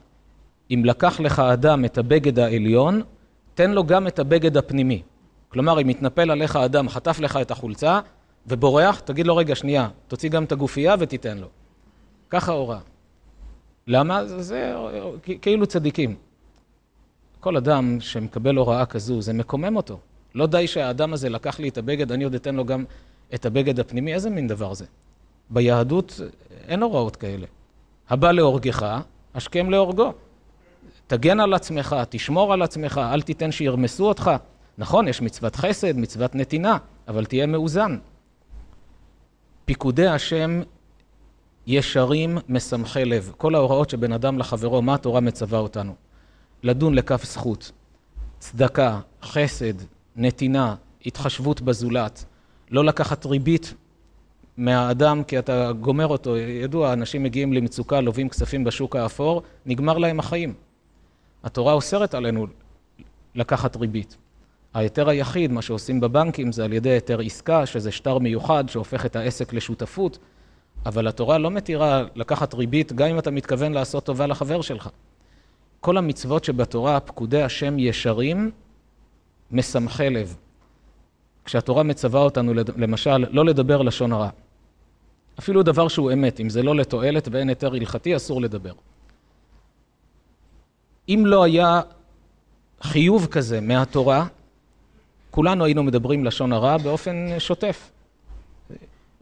אם לקח לך אדם את הבגד העליון, תן לו גם את הבגד הפנימי. כלומר, אם מתנפל עליך אדם, חטף לך את החולצה ובורח, תגיד לו, רגע, שנייה, תוציא גם את הגופייה ותיתן לו. ככה הוראה. למה? זה, כאילו צדיקים. כל אדם שמקבל הוראה כזו, זה מקומם אותו. לא די שהאדם הזה לקח לי את הבגד, אני עוד אתן לו גם את הבגד הפנימי, איזה מין דבר זה? ביהדות אין הוראות כאלה. הבא להורגך, השכם להורגו. תגן על עצמך, תשמור על עצמך, אל תיתן שירמסו אותך. נכון, יש מצוות חסד, מצוות נתינה, אבל תהיה מאוזן. פיקודי השם ישרים, משמחי לב. כל ההוראות שבין אדם לחברו, מה התורה מצווה אותנו? לדון לכף זכות, צדקה, חסד, נתינה, התחשבות בזולת, לא לקחת ריבית מהאדם כי אתה גומר אותו. ידוע, אנשים מגיעים למצוקה, לווים כספים בשוק האפור, נגמר להם החיים. התורה אוסרת עלינו לקחת ריבית. ההיתר היחיד, מה שעושים בבנקים, זה על ידי היתר עסקה, שזה שטר מיוחד שהופך את העסק לשותפות, אבל התורה לא מתירה לקחת ריבית גם אם אתה מתכוון לעשות טובה לחבר שלך. כל המצוות שבתורה, פקודי השם ישרים, משמחי לב. כשהתורה מצווה אותנו, למשל, לא לדבר לשון הרע. אפילו דבר שהוא אמת, אם זה לא לתועלת ואין היתר הלכתי, אסור לדבר. אם לא היה חיוב כזה מהתורה, כולנו היינו מדברים לשון הרע באופן שוטף.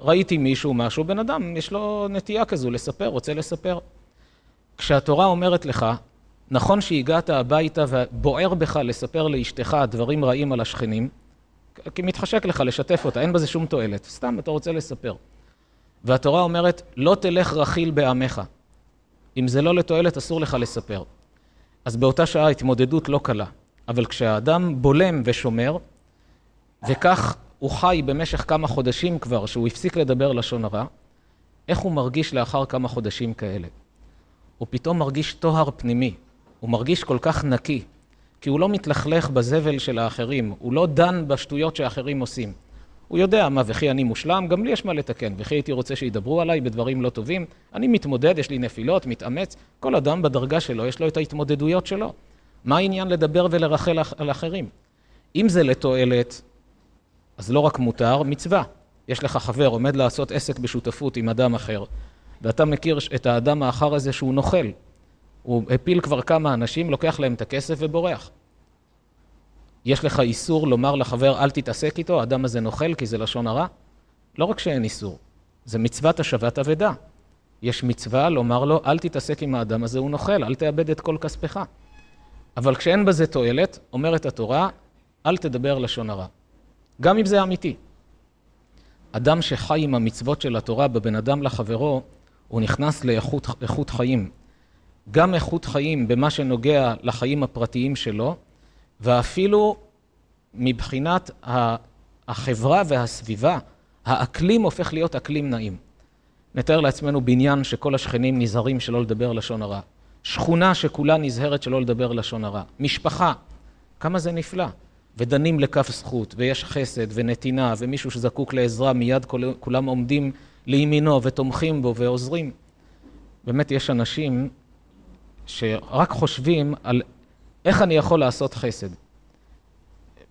ראיתי מישהו, משהו, בן אדם, יש לו נטייה כזו לספר, רוצה לספר. כשהתורה אומרת לך, נכון שהגעת הביתה ובוער בך לספר לאשתך דברים רעים על השכנים, כי מתחשק לך לשתף אותה, אין בזה שום תועלת, סתם אתה רוצה לספר. והתורה אומרת, לא תלך רכיל בעמך. אם זה לא לתועלת, אסור לך לספר. אז באותה שעה התמודדות לא קלה. אבל כשהאדם בולם ושומר, וכך הוא חי במשך כמה חודשים כבר, שהוא הפסיק לדבר לשון הרע, איך הוא מרגיש לאחר כמה חודשים כאלה? הוא פתאום מרגיש טוהר פנימי, הוא מרגיש כל כך נקי, כי הוא לא מתלכלך בזבל של האחרים, הוא לא דן בשטויות שאחרים עושים. הוא יודע מה, וכי אני מושלם, גם לי יש מה לתקן, וכי הייתי רוצה שידברו עליי בדברים לא טובים. אני מתמודד, יש לי נפילות, מתאמץ, כל אדם בדרגה שלו, יש לו את ההתמודדויות שלו. מה העניין לדבר ולרחל על אחרים? אם זה לתועלת, אז לא רק מותר, מצווה. יש לך חבר, עומד לעשות עסק בשותפות עם אדם אחר, ואתה מכיר את האדם האחר הזה שהוא נוכל. הוא הפיל כבר כמה אנשים, לוקח להם את הכסף ובורח. יש לך איסור לומר לחבר, אל תתעסק איתו, האדם הזה נוכל כי זה לשון הרע? לא רק שאין איסור, זה מצוות השבת אבדה. יש מצווה לומר לו, אל תתעסק עם האדם הזה, הוא נוכל, אל תאבד את כל כספך. אבל כשאין בזה תועלת, אומרת התורה, אל תדבר לשון הרע. גם אם זה אמיתי. אדם שחי עם המצוות של התורה בבן אדם לחברו, הוא נכנס לאיכות חיים. גם איכות חיים במה שנוגע לחיים הפרטיים שלו, ואפילו מבחינת החברה והסביבה, האקלים הופך להיות אקלים נעים. נתאר לעצמנו בניין שכל השכנים נזהרים שלא לדבר לשון הרע. שכונה שכולה נזהרת שלא לדבר לשון הרע. משפחה, כמה זה נפלא. ודנים לכף זכות, ויש חסד ונתינה, ומישהו שזקוק לעזרה, מיד כולם עומדים לימינו ותומכים בו ועוזרים. באמת יש אנשים שרק חושבים על איך אני יכול לעשות חסד.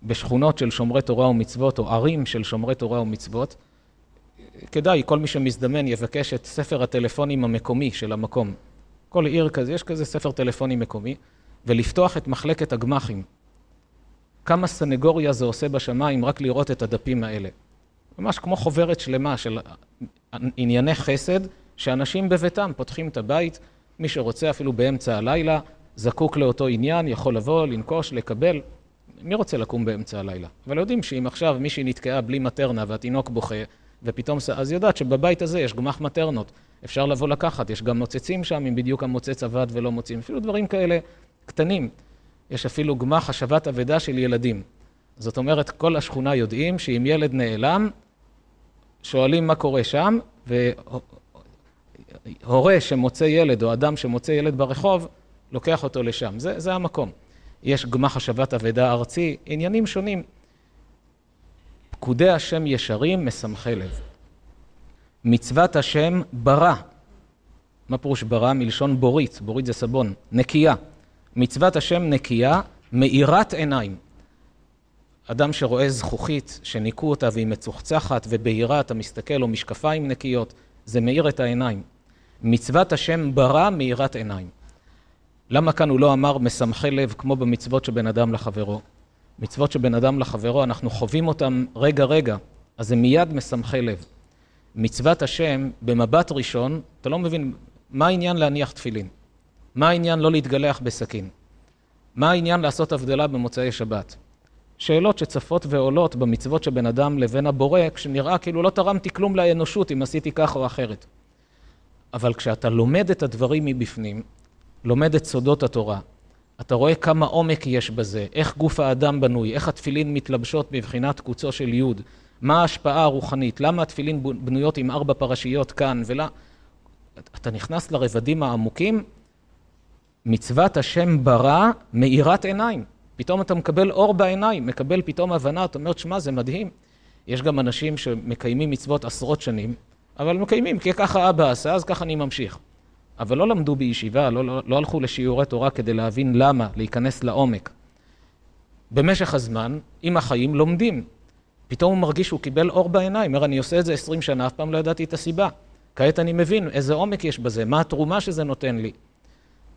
בשכונות של שומרי תורה ומצוות, או ערים של שומרי תורה ומצוות, כדאי, כל מי שמזדמן יבקש את ספר הטלפונים המקומי של המקום. כל עיר כזה, יש כזה ספר טלפוני מקומי, ולפתוח את מחלקת הגמחים. כמה סנגוריה זה עושה בשמיים רק לראות את הדפים האלה. ממש כמו חוברת שלמה של ענייני חסד, שאנשים בביתם פותחים את הבית, מי שרוצה אפילו באמצע הלילה, זקוק לאותו עניין, יכול לבוא, לנקוש, לקבל. מי רוצה לקום באמצע הלילה? אבל יודעים שאם עכשיו מישהי נתקעה בלי מטרנה והתינוק בוכה, ופתאום, אז יודעת שבבית הזה יש גמח מטרנות, אפשר לבוא לקחת, יש גם מוצצים שם, אם בדיוק המוצץ עבד ולא מוצאים, אפילו דברים כאלה קטנים. יש אפילו גמח השבת אבדה של ילדים. זאת אומרת, כל השכונה יודעים שאם ילד נעלם, שואלים מה קורה שם, והורה שמוצא ילד, או אדם שמוצא ילד ברחוב, לוקח אותו לשם. זה, זה המקום. יש גמח השבת אבדה ארצי, עניינים שונים. פקודי השם ישרים, משמחי לב. מצוות השם ברא. מה פירוש ברא? מלשון בורית, בורית זה סבון, נקייה. מצוות השם נקייה, מאירת עיניים. אדם שרואה זכוכית שניקו אותה והיא מצוחצחת ובהירה, אתה מסתכל, או משקפיים נקיות, זה מאיר את העיניים. מצוות השם ברא מאירת עיניים. למה כאן הוא לא אמר משמחי לב כמו במצוות שבין אדם לחברו? מצוות שבין אדם לחברו, אנחנו חווים אותם רגע רגע, אז זה מיד משמחי לב. מצוות השם, במבט ראשון, אתה לא מבין מה העניין להניח תפילין. מה העניין לא להתגלח בסכין? מה העניין לעשות הבדלה במוצאי שבת? שאלות שצפות ועולות במצוות שבין אדם לבין הבורא, כשנראה כאילו לא תרמתי כלום לאנושות אם עשיתי כך או אחרת. אבל כשאתה לומד את הדברים מבפנים, לומד את סודות התורה, אתה רואה כמה עומק יש בזה, איך גוף האדם בנוי, איך התפילין מתלבשות בבחינת קוצו של יוד, מה ההשפעה הרוחנית, למה התפילין בנויות עם ארבע פרשיות כאן ולא... אתה נכנס לרבדים העמוקים, מצוות השם ברא מאירת עיניים. פתאום אתה מקבל אור בעיניים, מקבל פתאום הבנה, אתה אומר, שמע, זה מדהים. יש גם אנשים שמקיימים מצוות עשרות שנים, אבל מקיימים, כי ככה אבא עשה, אז ככה אני ממשיך. אבל לא למדו בישיבה, לא, לא, לא הלכו לשיעורי תורה כדי להבין למה, להיכנס לעומק. במשך הזמן, עם החיים, לומדים. פתאום הוא מרגיש שהוא קיבל אור בעיניים, אומר, אני עושה את זה עשרים שנה, אף פעם לא ידעתי את הסיבה. כעת אני מבין איזה עומק יש בזה, מה התרומה שזה נותן לי.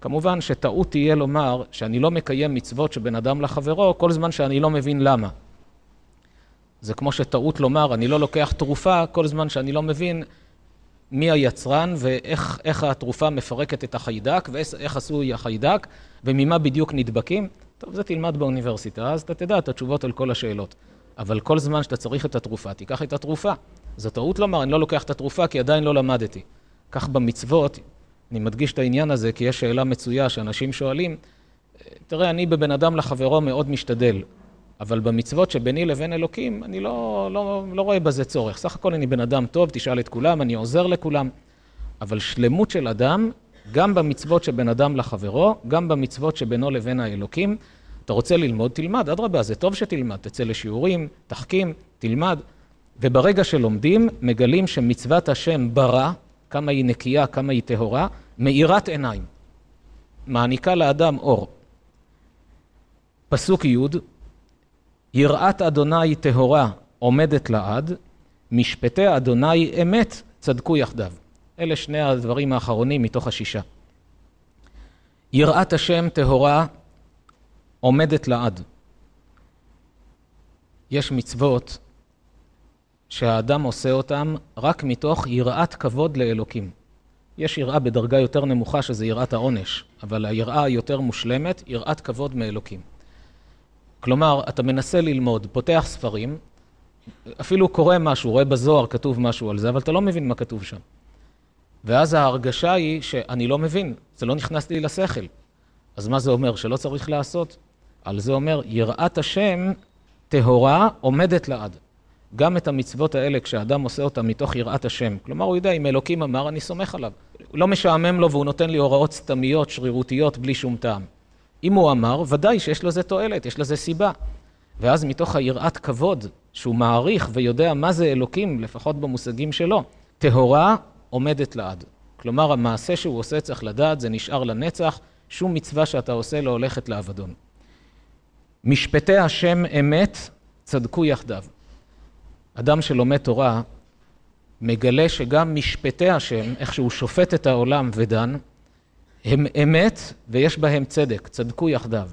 כמובן שטעות תהיה לומר שאני לא מקיים מצוות שבין אדם לחברו כל זמן שאני לא מבין למה. זה כמו שטעות לומר, אני לא לוקח תרופה כל זמן שאני לא מבין מי היצרן ואיך התרופה מפרקת את החיידק ואיך עשוי החיידק וממה בדיוק נדבקים. טוב, זה תלמד באוניברסיטה, אז אתה תדע את התשובות על כל השאלות. אבל כל זמן שאתה צריך את התרופה, תיקח את התרופה. זו טעות לומר, אני לא לוקח את התרופה כי עדיין לא למדתי. כך במצוות, אני מדגיש את העניין הזה כי יש שאלה מצויה שאנשים שואלים, תראה, אני בבן אדם לחברו מאוד משתדל, אבל במצוות שביני לבין אלוקים, אני לא, לא, לא רואה בזה צורך. סך הכל אני בן אדם טוב, תשאל את כולם, אני עוזר לכולם. אבל שלמות של אדם, גם במצוות שבין אדם לחברו, גם במצוות שבינו לבין האלוקים, אתה רוצה ללמוד, תלמד, אדרבה, זה טוב שתלמד, תצא לשיעורים, תחכים, תלמד. וברגע שלומדים, מגלים שמצוות השם ברא, כמה היא נקייה, כמה היא טהורה, מאירת עיניים. מעניקה לאדם אור. פסוק י' יראת אדוני טהורה עומדת לעד, משפטי אדוני אמת צדקו יחדיו. אלה שני הדברים האחרונים מתוך השישה. יראת השם טהורה עומדת לעד. יש מצוות שהאדם עושה אותן רק מתוך יראת כבוד לאלוקים. יש יראה בדרגה יותר נמוכה שזה יראת העונש, אבל היראה היותר מושלמת, יראת כבוד מאלוקים. כלומר, אתה מנסה ללמוד, פותח ספרים, אפילו קורא משהו, רואה בזוהר כתוב משהו על זה, אבל אתה לא מבין מה כתוב שם. ואז ההרגשה היא שאני לא מבין, זה לא נכנס לי לשכל. אז מה זה אומר? שלא צריך לעשות? על זה אומר, יראת השם טהורה עומדת לעד. גם את המצוות האלה, כשאדם עושה אותם מתוך יראת השם, כלומר, הוא יודע, אם אלוקים אמר, אני סומך עליו. לא משעמם לו והוא נותן לי הוראות סתמיות, שרירותיות, בלי שום טעם. אם הוא אמר, ודאי שיש לזה תועלת, יש לזה סיבה. ואז מתוך היראת כבוד, שהוא מעריך ויודע מה זה אלוקים, לפחות במושגים שלו, טהורה עומדת לעד. כלומר, המעשה שהוא עושה צריך לדעת, זה נשאר לנצח, שום מצווה שאתה עושה לא הולכת לאבדון. משפטי השם אמת, צדקו יחדיו. אדם שלומד תורה, מגלה שגם משפטי השם, איך שהוא שופט את העולם ודן, הם אמת ויש בהם צדק, צדקו יחדיו.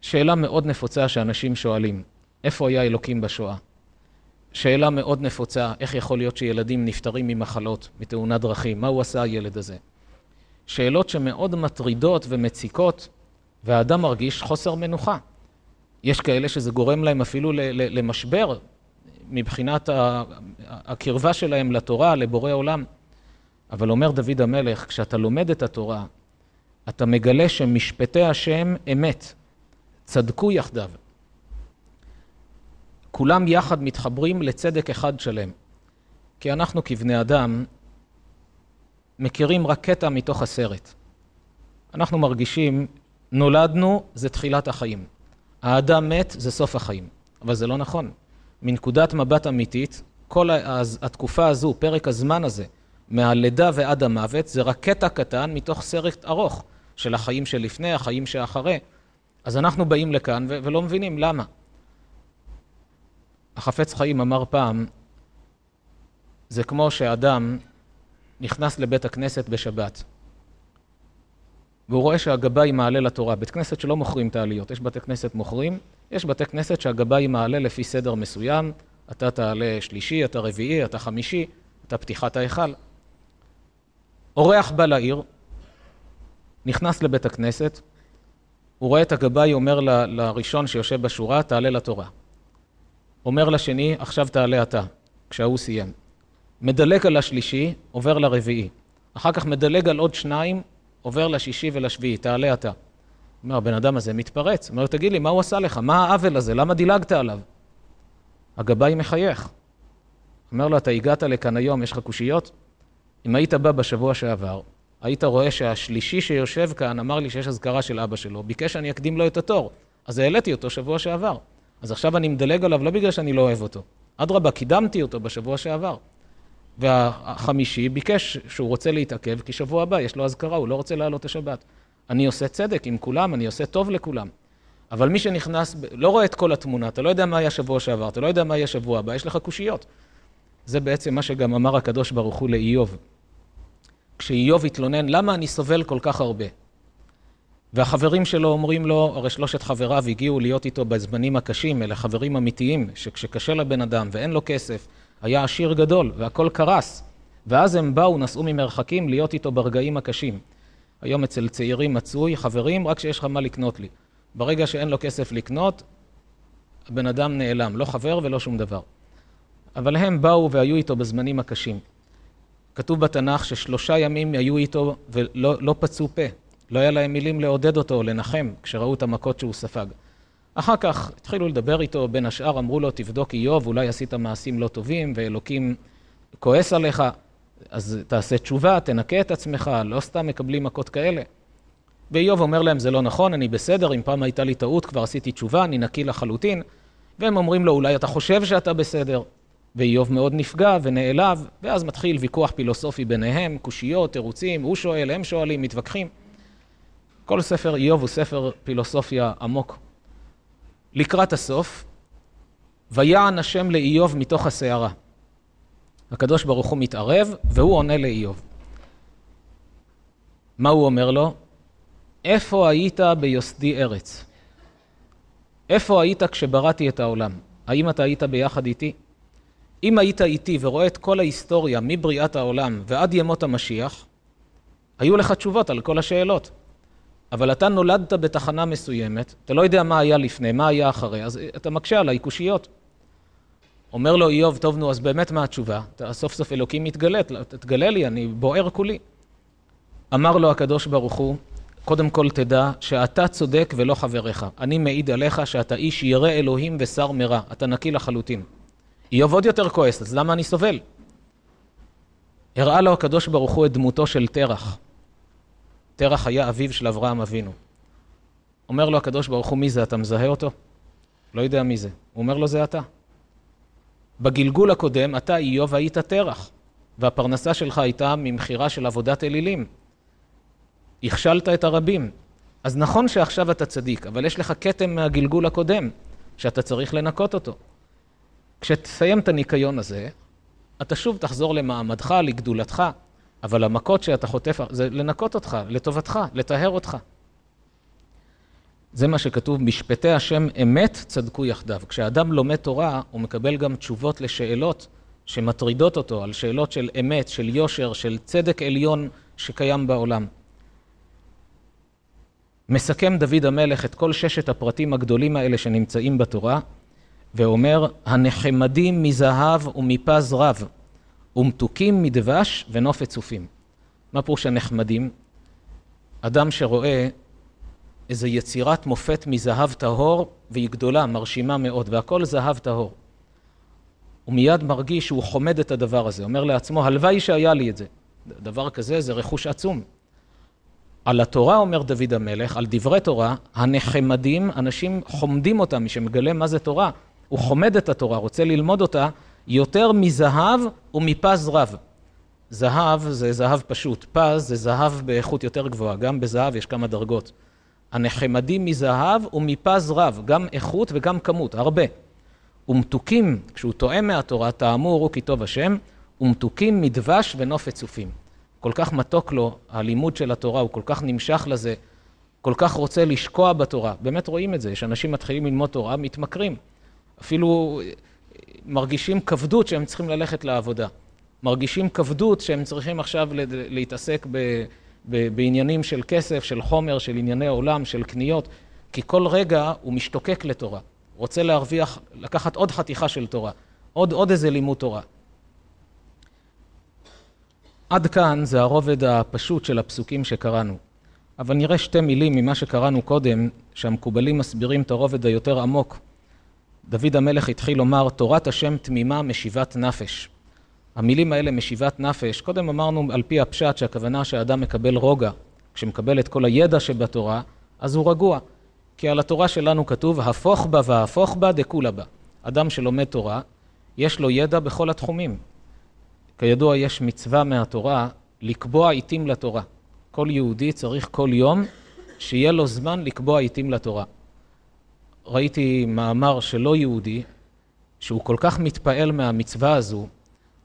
שאלה מאוד נפוצה שאנשים שואלים, איפה היה אלוקים בשואה? שאלה מאוד נפוצה, איך יכול להיות שילדים נפטרים ממחלות, מתאונת דרכים? מה הוא עשה הילד הזה? שאלות שמאוד מטרידות ומציקות, והאדם מרגיש חוסר מנוחה. יש כאלה שזה גורם להם אפילו למשבר מבחינת הקרבה שלהם לתורה, לבורא עולם. אבל אומר דוד המלך, כשאתה לומד את התורה, אתה מגלה שמשפטי השם אמת, צדקו יחדיו. כולם יחד מתחברים לצדק אחד שלם. כי אנחנו כבני אדם מכירים רק קטע מתוך הסרט. אנחנו מרגישים, נולדנו, זה תחילת החיים. האדם מת, זה סוף החיים. אבל זה לא נכון. מנקודת מבט אמיתית, כל התקופה הזו, פרק הזמן הזה, מהלידה ועד המוות, זה רק קטע קטן מתוך סרט ארוך של החיים שלפני, החיים שאחרי. אז אנחנו באים לכאן ולא מבינים למה. החפץ חיים אמר פעם, זה כמו שאדם נכנס לבית הכנסת בשבת, והוא רואה שהגבאי מעלה לתורה. בית כנסת שלא מוכרים את העליות, יש בתי כנסת מוכרים, יש בתי כנסת שהגבאי מעלה לפי סדר מסוים, אתה תעלה שלישי, אתה רביעי, אתה חמישי, אתה פתיחת ההיכל. אורח בא לעיר, נכנס לבית הכנסת, הוא רואה את הגבאי אומר ל, לראשון שיושב בשורה, תעלה לתורה. אומר לשני, עכשיו תעלה אתה, כשההוא סיים. מדלג על השלישי, עובר לרביעי. אחר כך מדלג על עוד שניים, עובר לשישי ולשביעי, תעלה אתה. אומר, הבן אדם הזה מתפרץ. אומר, תגיד לי, מה הוא עשה לך? מה העוול הזה? למה דילגת עליו? הגבאי מחייך. אומר לו, אתה הגעת לכאן היום, יש לך קושיות? אם היית בא בשבוע שעבר, היית רואה שהשלישי שיושב כאן אמר לי שיש אזכרה של אבא שלו, ביקש שאני אקדים לו את התור. אז העליתי אותו שבוע שעבר. אז עכשיו אני מדלג עליו לא בגלל שאני לא אוהב אותו. אדרבה, קידמתי אותו בשבוע שעבר. והחמישי ביקש שהוא רוצה להתעכב, כי שבוע הבא יש לו אזכרה, הוא לא רוצה לעלות השבת. אני עושה צדק עם כולם, אני עושה טוב לכולם. אבל מי שנכנס, לא רואה את כל התמונה, אתה לא יודע מה היה שבוע שעבר, אתה לא יודע מה יהיה שבוע הבא, יש לך קושיות. זה בעצם מה שגם אמר הקדוש ברוך הוא לאיוב. כשאיוב התלונן, למה אני סובל כל כך הרבה? והחברים שלו אומרים לו, הרי שלושת חבריו הגיעו להיות איתו בזמנים הקשים, אלה חברים אמיתיים, שכשקשה לבן אדם ואין לו כסף, היה עשיר גדול והכל קרס. ואז הם באו, נסעו ממרחקים להיות איתו ברגעים הקשים. היום אצל צעירים מצוי, חברים, רק שיש לך מה לקנות לי. ברגע שאין לו כסף לקנות, הבן אדם נעלם, לא חבר ולא שום דבר. אבל הם באו והיו איתו בזמנים הקשים. כתוב בתנ"ך ששלושה ימים היו איתו ולא לא פצו פה. לא היה להם מילים לעודד אותו, לנחם, כשראו את המכות שהוא ספג. אחר כך התחילו לדבר איתו, בין השאר אמרו לו, תבדוק איוב, אולי עשית מעשים לא טובים, ואלוקים כועס עליך, אז תעשה תשובה, תנקה את עצמך, לא סתם מקבלים מכות כאלה. ואיוב אומר להם, זה לא נכון, אני בסדר, אם פעם הייתה לי טעות, כבר עשיתי תשובה, אני נקי לחלוטין. והם אומרים לו, אולי אתה חושב שאתה בסדר. ואיוב מאוד נפגע ונעלב, ואז מתחיל ויכוח פילוסופי ביניהם, קושיות, תירוצים, הוא שואל, הם שואלים, מתווכחים. כל ספר איוב הוא ספר פילוסופיה עמוק. לקראת הסוף, ויען השם לאיוב מתוך הסערה. הקדוש ברוך הוא מתערב, והוא עונה לאיוב. מה הוא אומר לו? איפה היית ביוסדי ארץ? איפה היית כשבראתי את העולם? האם אתה היית ביחד איתי? אם היית איתי ורואה את כל ההיסטוריה מבריאת העולם ועד ימות המשיח, היו לך תשובות על כל השאלות. אבל אתה נולדת בתחנה מסוימת, אתה לא יודע מה היה לפני, מה היה אחרי, אז אתה מקשה עליי קושיות. אומר לו איוב, טוב נו, אז באמת מה התשובה? סוף סוף אלוקים מתגלה, תגלה לי, אני בוער כולי. אמר לו הקדוש ברוך הוא, קודם כל תדע שאתה צודק ולא חבריך. אני מעיד עליך שאתה איש ירא אלוהים ושר מרע, אתה נקי לחלוטין. איוב עוד יותר כועס, אז למה אני סובל? הראה לו הקדוש ברוך הוא את דמותו של תרח. תרח היה אביו של אברהם אבינו. אומר לו הקדוש ברוך הוא, מי זה? אתה מזהה אותו? לא יודע מי זה. הוא אומר לו, זה אתה. בגלגול הקודם, אתה, איוב, היית תרח, והפרנסה שלך הייתה ממכירה של עבודת אלילים. הכשלת את הרבים. אז נכון שעכשיו אתה צדיק, אבל יש לך כתם מהגלגול הקודם, שאתה צריך לנקות אותו. כשתסיים את הניקיון הזה, אתה שוב תחזור למעמדך, לגדולתך, אבל המכות שאתה חוטף זה לנקות אותך, לטובתך, לטהר אותך. זה מה שכתוב, משפטי השם אמת צדקו יחדיו. כשאדם לומד תורה, הוא מקבל גם תשובות לשאלות שמטרידות אותו, על שאלות של אמת, של יושר, של צדק עליון שקיים בעולם. מסכם דוד המלך את כל ששת הפרטים הגדולים האלה שנמצאים בתורה, ואומר, הנחמדים מזהב ומפז רב, ומתוקים מדבש ונופת צופים. מה פירוש הנחמדים? אדם שרואה איזו יצירת מופת מזהב טהור, והיא גדולה, מרשימה מאוד, והכל זהב טהור. הוא מיד מרגיש שהוא חומד את הדבר הזה, אומר לעצמו, הלוואי שהיה לי את זה. דבר כזה זה רכוש עצום. על התורה אומר דוד המלך, על דברי תורה, הנחמדים, אנשים חומדים אותם, מי שמגלה מה זה תורה, הוא חומד את התורה, רוצה ללמוד אותה, יותר מזהב ומפז רב. זהב זה זהב פשוט, פז זה זהב באיכות יותר גבוהה, גם בזהב יש כמה דרגות. הנחמדים מזהב ומפז רב, גם איכות וגם כמות, הרבה. ומתוקים, כשהוא טועם מהתורה, טעמו וראו כי טוב השם, ומתוקים מדבש ונופת צופים. כל כך מתוק לו הלימוד של התורה, הוא כל כך נמשך לזה, כל כך רוצה לשקוע בתורה. באמת רואים את זה, יש אנשים מתחילים ללמוד תורה, מתמכרים. אפילו מרגישים כבדות שהם צריכים ללכת לעבודה. מרגישים כבדות שהם צריכים עכשיו להתעסק ב, בעניינים של כסף, של חומר, של ענייני עולם, של קניות, כי כל רגע הוא משתוקק לתורה. רוצה להרוויח, לקחת עוד חתיכה של תורה, עוד, עוד איזה לימוד תורה. עד כאן זה הרובד הפשוט של הפסוקים שקראנו. אבל נראה שתי מילים ממה שקראנו קודם, שהמקובלים מסבירים את הרובד היותר עמוק. דוד המלך התחיל לומר, תורת השם תמימה משיבת נפש. המילים האלה משיבת נפש, קודם אמרנו על פי הפשט שהכוונה שהאדם מקבל רוגע. כשמקבל את כל הידע שבתורה, אז הוא רגוע. כי על התורה שלנו כתוב, הפוך בה והפוך בה דכולה בה. אדם שלומד תורה, יש לו ידע בכל התחומים. כידוע, יש מצווה מהתורה לקבוע עיתים לתורה. כל יהודי צריך כל יום שיהיה לו זמן לקבוע עיתים לתורה. ראיתי מאמר של לא יהודי, שהוא כל כך מתפעל מהמצווה הזו,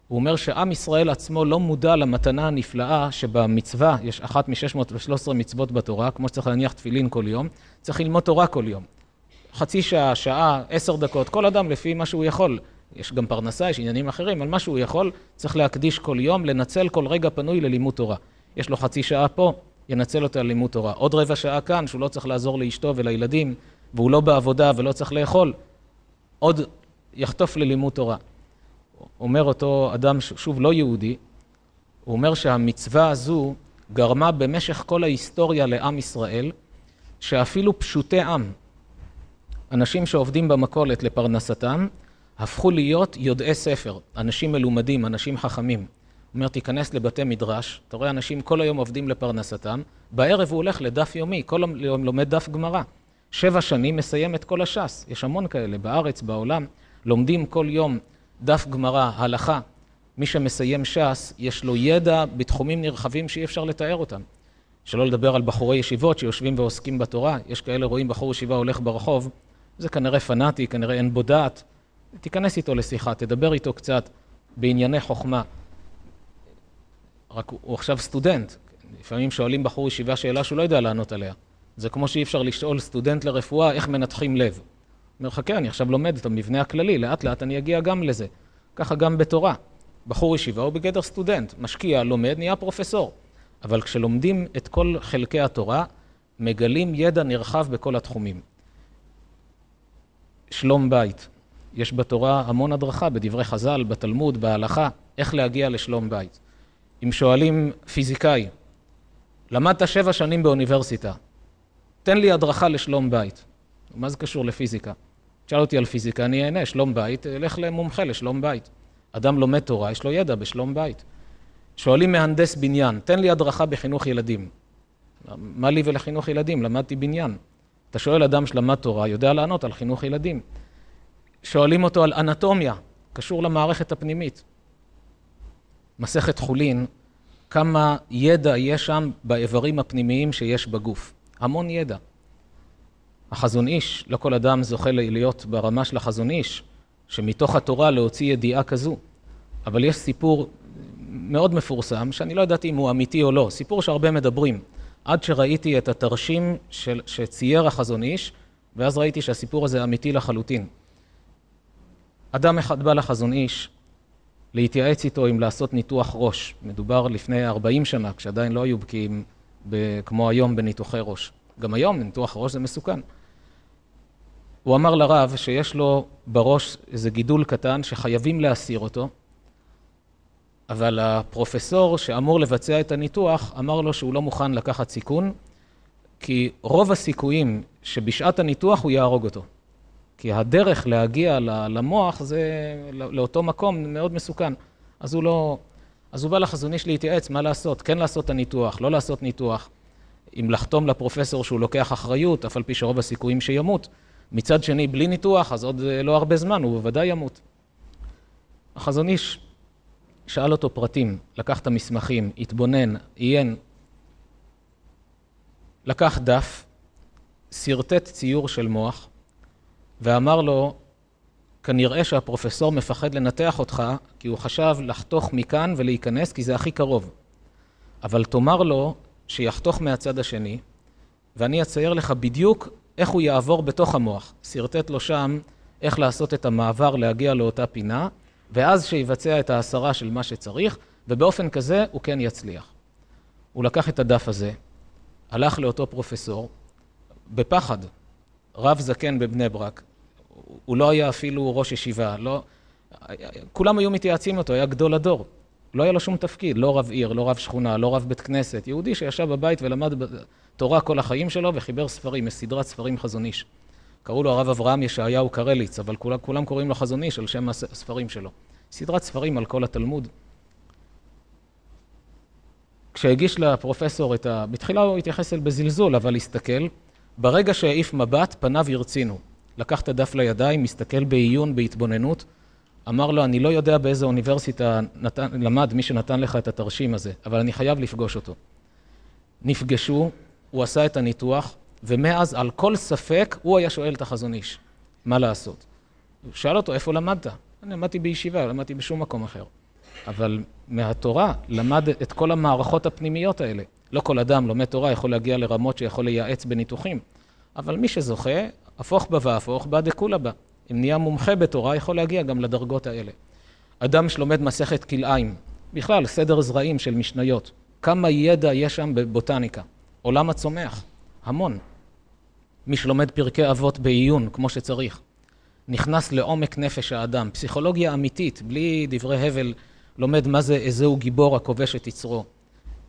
הוא אומר שעם ישראל עצמו לא מודע למתנה הנפלאה שבמצווה, יש אחת מ-613 מצוות בתורה, כמו שצריך להניח תפילין כל יום, צריך ללמוד תורה כל יום. חצי שעה, שעה, עשר דקות, כל אדם לפי מה שהוא יכול. יש גם פרנסה, יש עניינים אחרים, על מה שהוא יכול, צריך להקדיש כל יום, לנצל כל רגע פנוי ללימוד תורה. יש לו חצי שעה פה, ינצל אותה ללימוד תורה. עוד רבע שעה כאן, שהוא לא צריך לעזור לאשתו ולילדים, והוא לא בעבודה ולא צריך לאכול, עוד יחטוף ללימוד תורה. אומר אותו אדם, שוב לא יהודי, הוא אומר שהמצווה הזו גרמה במשך כל ההיסטוריה לעם ישראל, שאפילו פשוטי עם, אנשים שעובדים במכולת לפרנסתם, הפכו להיות יודעי ספר, אנשים מלומדים, אנשים חכמים. הוא אומר, תיכנס לבתי מדרש, אתה רואה אנשים כל היום עובדים לפרנסתם, בערב הוא הולך לדף יומי, כל היום לומד דף גמרא. שבע שנים מסיים את כל הש"ס, יש המון כאלה בארץ, בעולם, לומדים כל יום דף גמרא, הלכה. מי שמסיים ש"ס, יש לו ידע בתחומים נרחבים שאי אפשר לתאר אותם. שלא לדבר על בחורי ישיבות שיושבים ועוסקים בתורה, יש כאלה רואים בחור ישיבה הולך ברחוב, זה כנראה פנאטי, כנראה אין בו דעת. תיכנס איתו לשיחה, תדבר איתו קצת בענייני חוכמה. רק הוא עכשיו סטודנט, לפעמים שואלים בחור ישיבה שאלה שהוא לא יודע לענות עליה. זה כמו שאי אפשר לשאול סטודנט לרפואה איך מנתחים לב. הוא אומר, חכה, אני עכשיו לומד את המבנה הכללי, לאט לאט אני אגיע גם לזה. ככה גם בתורה. בחור ישיבה הוא בגדר סטודנט, משקיע, לומד, נהיה פרופסור. אבל כשלומדים את כל חלקי התורה, מגלים ידע נרחב בכל התחומים. שלום בית. יש בתורה המון הדרכה, בדברי חז"ל, בתלמוד, בהלכה, איך להגיע לשלום בית. אם שואלים פיזיקאי, למדת שבע שנים באוניברסיטה, תן לי הדרכה לשלום בית. מה זה קשור לפיזיקה? תשאל אותי על פיזיקה, אני אענה, שלום בית, לך למומחה לשלום בית. אדם לומד תורה, יש לו ידע בשלום בית. שואלים מהנדס בניין, תן לי הדרכה בחינוך ילדים. מה לי ולחינוך ילדים? למדתי בניין. אתה שואל אדם שלמד תורה, יודע לענות על חינוך ילדים. שואלים אותו על אנטומיה, קשור למערכת הפנימית. מסכת חולין, כמה ידע יש שם באיברים הפנימיים שיש בגוף. המון ידע. החזון איש, לא כל אדם זוכה להיות ברמה של החזון איש, שמתוך התורה להוציא ידיעה כזו. אבל יש סיפור מאוד מפורסם, שאני לא ידעתי אם הוא אמיתי או לא, סיפור שהרבה מדברים. עד שראיתי את התרשים של, שצייר החזון איש, ואז ראיתי שהסיפור הזה אמיתי לחלוטין. אדם אחד בא לחזון איש להתייעץ איתו אם לעשות ניתוח ראש. מדובר לפני 40 שנה, כשעדיין לא היו בקיאים כמו היום בניתוחי ראש. גם היום ניתוח ראש זה מסוכן. הוא אמר לרב שיש לו בראש איזה גידול קטן שחייבים להסיר אותו, אבל הפרופסור שאמור לבצע את הניתוח אמר לו שהוא לא מוכן לקחת סיכון, כי רוב הסיכויים שבשעת הניתוח הוא יהרוג אותו. כי הדרך להגיע למוח זה לאותו מקום מאוד מסוכן. אז הוא לא... אז הוא בא לחזון איש להתייעץ מה לעשות, כן לעשות את הניתוח, לא לעשות ניתוח. אם לחתום לפרופסור שהוא לוקח אחריות, אף על פי שרוב הסיכויים שימות. מצד שני, בלי ניתוח, אז עוד לא הרבה זמן, הוא בוודאי ימות. החזון איש שאל אותו פרטים, לקח את המסמכים, התבונן, עיין, לקח דף, שרטט ציור של מוח, ואמר לו, כנראה שהפרופסור מפחד לנתח אותך, כי הוא חשב לחתוך מכאן ולהיכנס, כי זה הכי קרוב. אבל תאמר לו שיחתוך מהצד השני, ואני אצייר לך בדיוק איך הוא יעבור בתוך המוח. שרטט לו שם איך לעשות את המעבר להגיע לאותה פינה, ואז שיבצע את ההסרה של מה שצריך, ובאופן כזה הוא כן יצליח. הוא לקח את הדף הזה, הלך לאותו פרופסור, בפחד, רב זקן בבני ברק, הוא לא היה אפילו ראש ישיבה, לא... כולם היו מתייעצים אותו, היה גדול הדור. לא היה לו שום תפקיד, לא רב עיר, לא רב שכונה, לא רב בית כנסת, יהודי שישב בבית ולמד תורה כל החיים שלו וחיבר ספרים, יש סדרת ספרים חזון איש. קראו לו הרב אברהם ישעיהו קרליץ, אבל כולם, כולם קוראים לו חזון איש על שם הספרים שלו. סדרת ספרים על כל התלמוד. כשהגיש לפרופסור את ה... בתחילה הוא התייחס אל בזלזול, אבל הסתכל. ברגע שהעיף מבט, פניו הרצינו. לקח את הדף לידיים, מסתכל בעיון, בהתבוננות. אמר לו, אני לא יודע באיזה אוניברסיטה נתן, למד מי שנתן לך את התרשים הזה, אבל אני חייב לפגוש אותו. נפגשו, הוא עשה את הניתוח, ומאז על כל ספק הוא היה שואל את החזון איש, מה לעשות. הוא שאל אותו, איפה למדת? אני למדתי בישיבה, למדתי בשום מקום אחר. אבל מהתורה למד את כל המערכות הפנימיות האלה. לא כל אדם לומד תורה יכול להגיע לרמות שיכול לייעץ בניתוחים, אבל מי שזוכה, הפוך בה והפוך בה דכולה בה. אם נהיה מומחה בתורה, יכול להגיע גם לדרגות האלה. אדם שלומד מסכת כלאיים, בכלל, סדר זרעים של משניות, כמה ידע יש שם בבוטניקה. עולם הצומח, המון. מי שלומד פרקי אבות בעיון, כמו שצריך, נכנס לעומק נפש האדם, פסיכולוגיה אמיתית, בלי דברי הבל, לומד מה זה איזהו גיבור הכובש את יצרו,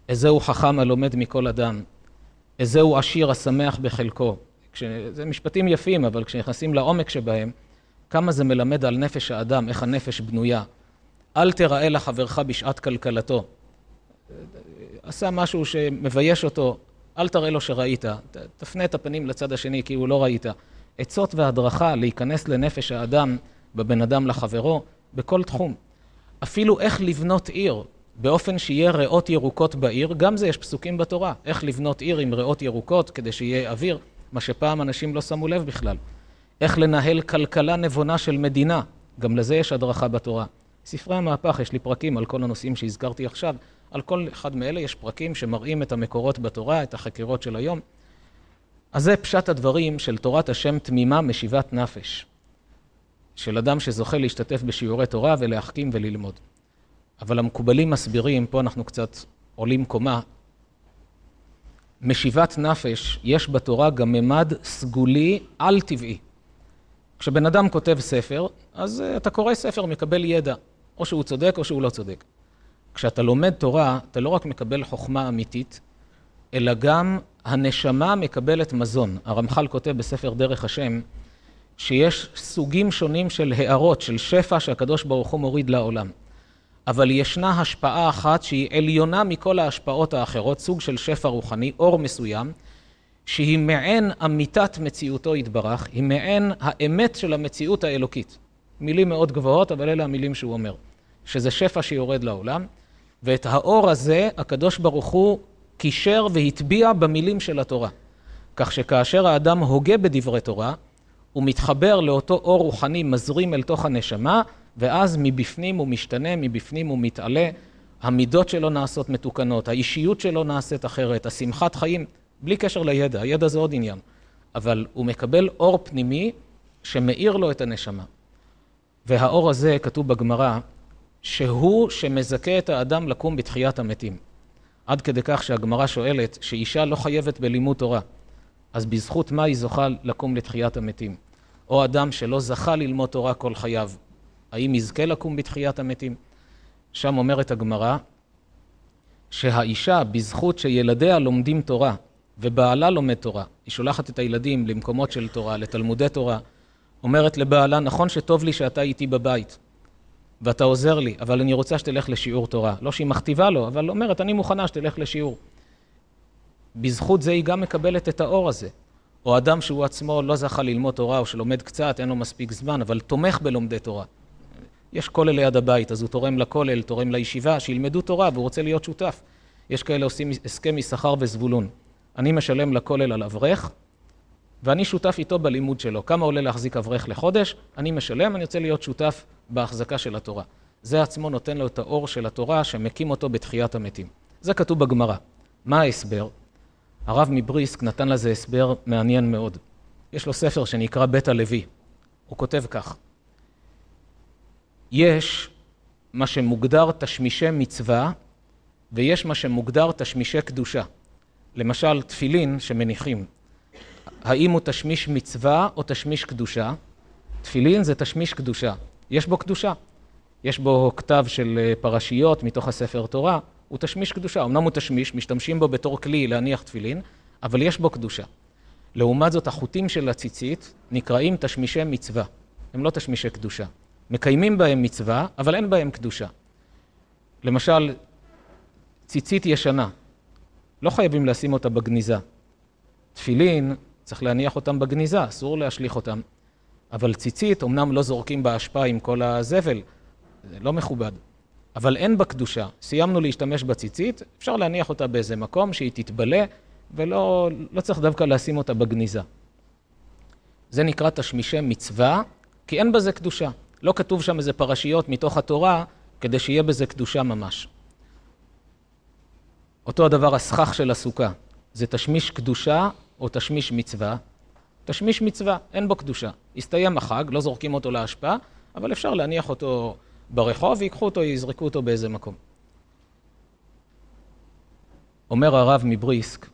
איזהו חכם הלומד מכל אדם, איזהו עשיר השמח בחלקו. כש... זה משפטים יפים, אבל כשנכנסים לעומק שבהם, כמה זה מלמד על נפש האדם, איך הנפש בנויה. אל תראה לחברך בשעת כלכלתו. עשה משהו שמבייש אותו, אל תראה לו שראית. תפנה את הפנים לצד השני כאילו לא ראית. עצות והדרכה להיכנס לנפש האדם, בבן אדם לחברו, בכל תחום. אפילו איך לבנות עיר באופן שיהיה ריאות ירוקות בעיר, גם זה יש פסוקים בתורה. איך לבנות עיר עם ריאות ירוקות כדי שיהיה אוויר, מה שפעם אנשים לא שמו לב בכלל. איך לנהל כלכלה נבונה של מדינה, גם לזה יש הדרכה בתורה. ספרי המהפך, יש לי פרקים על כל הנושאים שהזכרתי עכשיו, על כל אחד מאלה יש פרקים שמראים את המקורות בתורה, את החקירות של היום. אז זה פשט הדברים של תורת השם תמימה משיבת נפש, של אדם שזוכה להשתתף בשיעורי תורה ולהחכים וללמוד. אבל המקובלים מסבירים, פה אנחנו קצת עולים קומה, משיבת נפש, יש בתורה גם ממד סגולי על-טבעי. כשבן אדם כותב ספר, אז אה, אתה קורא ספר, מקבל ידע, או שהוא צודק או שהוא לא צודק. כשאתה לומד תורה, אתה לא רק מקבל חוכמה אמיתית, אלא גם הנשמה מקבלת מזון. הרמח"ל כותב בספר דרך השם, שיש סוגים שונים של הערות, של שפע שהקדוש ברוך הוא מוריד לעולם. אבל ישנה השפעה אחת שהיא עליונה מכל ההשפעות האחרות, סוג של שפע רוחני, אור מסוים, שהיא מעין אמיתת מציאותו יתברך, היא מעין האמת של המציאות האלוקית. מילים מאוד גבוהות, אבל אלה המילים שהוא אומר. שזה שפע שיורד לעולם, ואת האור הזה הקדוש ברוך הוא קישר והטביע במילים של התורה. כך שכאשר האדם הוגה בדברי תורה, הוא מתחבר לאותו אור רוחני מזרים אל תוך הנשמה, ואז מבפנים הוא משתנה, מבפנים הוא מתעלה, המידות שלו נעשות מתוקנות, האישיות שלו נעשית אחרת, השמחת חיים, בלי קשר לידע, הידע זה עוד עניין, אבל הוא מקבל אור פנימי שמאיר לו את הנשמה. והאור הזה, כתוב בגמרא, שהוא שמזכה את האדם לקום בתחיית המתים. עד כדי כך שהגמרא שואלת שאישה לא חייבת בלימוד תורה, אז בזכות מה היא זוכה לקום לתחיית המתים? או אדם שלא זכה ללמוד תורה כל חייו, האם יזכה לקום בתחיית המתים? שם אומרת הגמרא שהאישה, בזכות שילדיה לומדים תורה ובעלה לומד תורה, היא שולחת את הילדים למקומות של תורה, לתלמודי תורה, אומרת לבעלה, נכון שטוב לי שאתה איתי בבית ואתה עוזר לי, אבל אני רוצה שתלך לשיעור תורה. לא שהיא מכתיבה לו, אבל אומרת, אני מוכנה שתלך לשיעור. בזכות זה היא גם מקבלת את האור הזה. או אדם שהוא עצמו לא זכה ללמוד תורה, או שלומד קצת, אין לו מספיק זמן, אבל תומך בלומדי תורה. יש כולל ליד הבית, אז הוא תורם לכולל, תורם לישיבה, שילמדו תורה, והוא רוצה להיות שותף. יש כאלה עושים הסכם משכר וזבולון. אני משלם לכולל על אברך, ואני שותף איתו בלימוד שלו. כמה עולה להחזיק אברך לחודש? אני משלם, אני רוצה להיות שותף בהחזקה של התורה. זה עצמו נותן לו את האור של התורה שמקים אותו בתחיית המתים. זה כתוב בגמרא. מה ההסבר? הרב מבריסק נתן לזה הסבר מעניין מאוד. יש לו ספר שנקרא בית הלוי. הוא כותב כך: יש מה שמוגדר תשמישי מצווה ויש מה שמוגדר תשמישי קדושה. למשל, תפילין שמניחים. האם הוא תשמיש מצווה או תשמיש קדושה? תפילין זה תשמיש קדושה. יש בו קדושה. יש בו כתב של אה, פרשיות מתוך הספר תורה, הוא תשמיש קדושה. אמנם הוא תשמיש, משתמשים בו בתור כלי להניח תפילין, אבל יש בו קדושה. לעומת זאת, החוטים של הציצית נקראים תשמישי מצווה. הם לא תשמישי קדושה. מקיימים בהם מצווה, אבל אין בהם קדושה. למשל, ציצית ישנה, לא חייבים לשים אותה בגניזה. תפילין, צריך להניח אותם בגניזה, אסור להשליך אותם. אבל ציצית, אמנם לא זורקים באשפה עם כל הזבל, זה לא מכובד. אבל אין בה קדושה. סיימנו להשתמש בציצית, אפשר להניח אותה באיזה מקום שהיא תתבלה, ולא לא צריך דווקא לשים אותה בגניזה. זה נקרא תשמישי מצווה, כי אין בזה קדושה. לא כתוב שם איזה פרשיות מתוך התורה, כדי שיהיה בזה קדושה ממש. אותו הדבר הסכך של הסוכה. זה תשמיש קדושה או תשמיש מצווה? תשמיש מצווה, אין בו קדושה. הסתיים החג, לא זורקים אותו להשפעה, אבל אפשר להניח אותו ברחוב ויקחו אותו, יזרקו אותו באיזה מקום. אומר הרב מבריסק,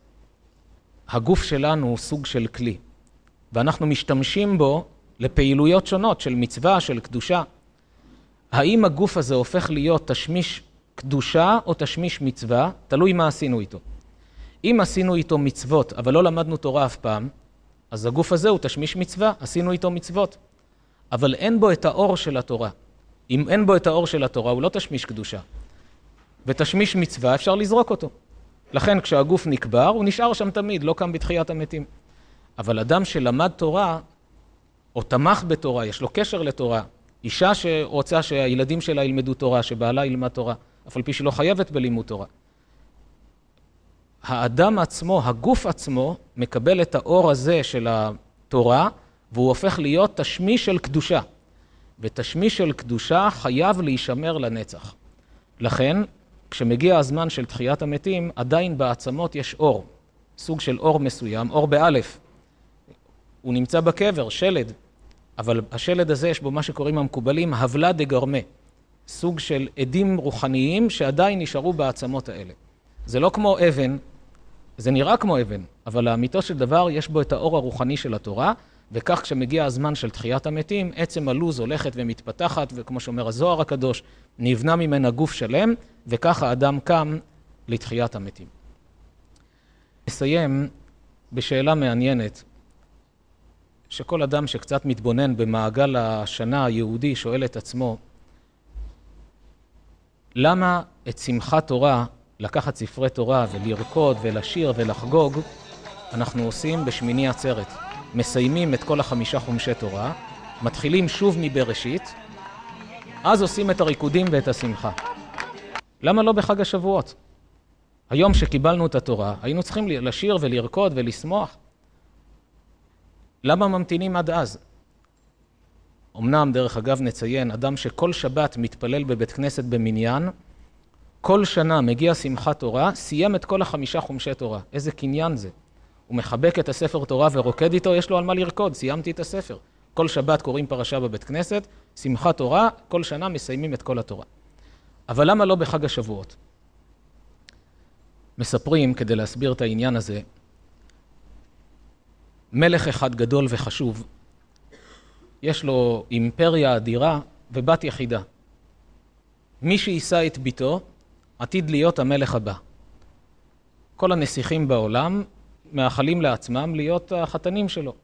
הגוף שלנו הוא סוג של כלי, ואנחנו משתמשים בו לפעילויות שונות של מצווה, של קדושה. האם הגוף הזה הופך להיות תשמיש קדושה או תשמיש מצווה? תלוי מה עשינו איתו. אם עשינו איתו מצוות, אבל לא למדנו תורה אף פעם, אז הגוף הזה הוא תשמיש מצווה, עשינו איתו מצוות. אבל אין בו את האור של התורה. אם אין בו את האור של התורה, הוא לא תשמיש קדושה. ותשמיש מצווה, אפשר לזרוק אותו. לכן כשהגוף נקבר, הוא נשאר שם תמיד, לא קם בתחיית המתים. אבל אדם שלמד תורה, או תמך בתורה, יש לו קשר לתורה, אישה שרוצה שהילדים שלה ילמדו תורה, שבעלה ילמד תורה, אף על פי שלא חייבת בלימוד תורה. האדם עצמו, הגוף עצמו, מקבל את האור הזה של התורה, והוא הופך להיות תשמיש של קדושה. ותשמיש של קדושה חייב להישמר לנצח. לכן, כשמגיע הזמן של תחיית המתים, עדיין בעצמות יש אור, סוג של אור מסוים, אור באלף. הוא נמצא בקבר, שלד, אבל השלד הזה יש בו מה שקוראים המקובלים הבלה דה גרמה, סוג של עדים רוחניים שעדיין נשארו בעצמות האלה. זה לא כמו אבן, זה נראה כמו אבן, אבל לאמיתו של דבר יש בו את האור הרוחני של התורה, וכך כשמגיע הזמן של תחיית המתים, עצם הלוז הולכת ומתפתחת, וכמו שאומר הזוהר הקדוש, נבנה ממנה גוף שלם, וכך האדם קם לתחיית המתים. נסיים בשאלה מעניינת שכל אדם שקצת מתבונן במעגל השנה היהודי שואל את עצמו, למה את שמחת תורה, לקחת ספרי תורה ולרקוד ולשיר ולחגוג, אנחנו עושים בשמיני עצרת. מסיימים את כל החמישה חומשי תורה, מתחילים שוב מבראשית, אז עושים את הריקודים ואת השמחה. למה לא בחג השבועות? היום שקיבלנו את התורה, היינו צריכים לשיר ולרקוד ולשמוח. למה ממתינים עד אז? אמנם, דרך אגב, נציין, אדם שכל שבת מתפלל בבית כנסת במניין, כל שנה מגיע שמחת תורה, סיים את כל החמישה חומשי תורה. איזה קניין זה. הוא מחבק את הספר תורה ורוקד איתו, יש לו על מה לרקוד, סיימתי את הספר. כל שבת קוראים פרשה בבית כנסת, שמחת תורה, כל שנה מסיימים את כל התורה. אבל למה לא בחג השבועות? מספרים, כדי להסביר את העניין הזה, מלך אחד גדול וחשוב, יש לו אימפריה אדירה ובת יחידה. מי שיישא את ביתו עתיד להיות המלך הבא. כל הנסיכים בעולם מאחלים לעצמם להיות החתנים שלו.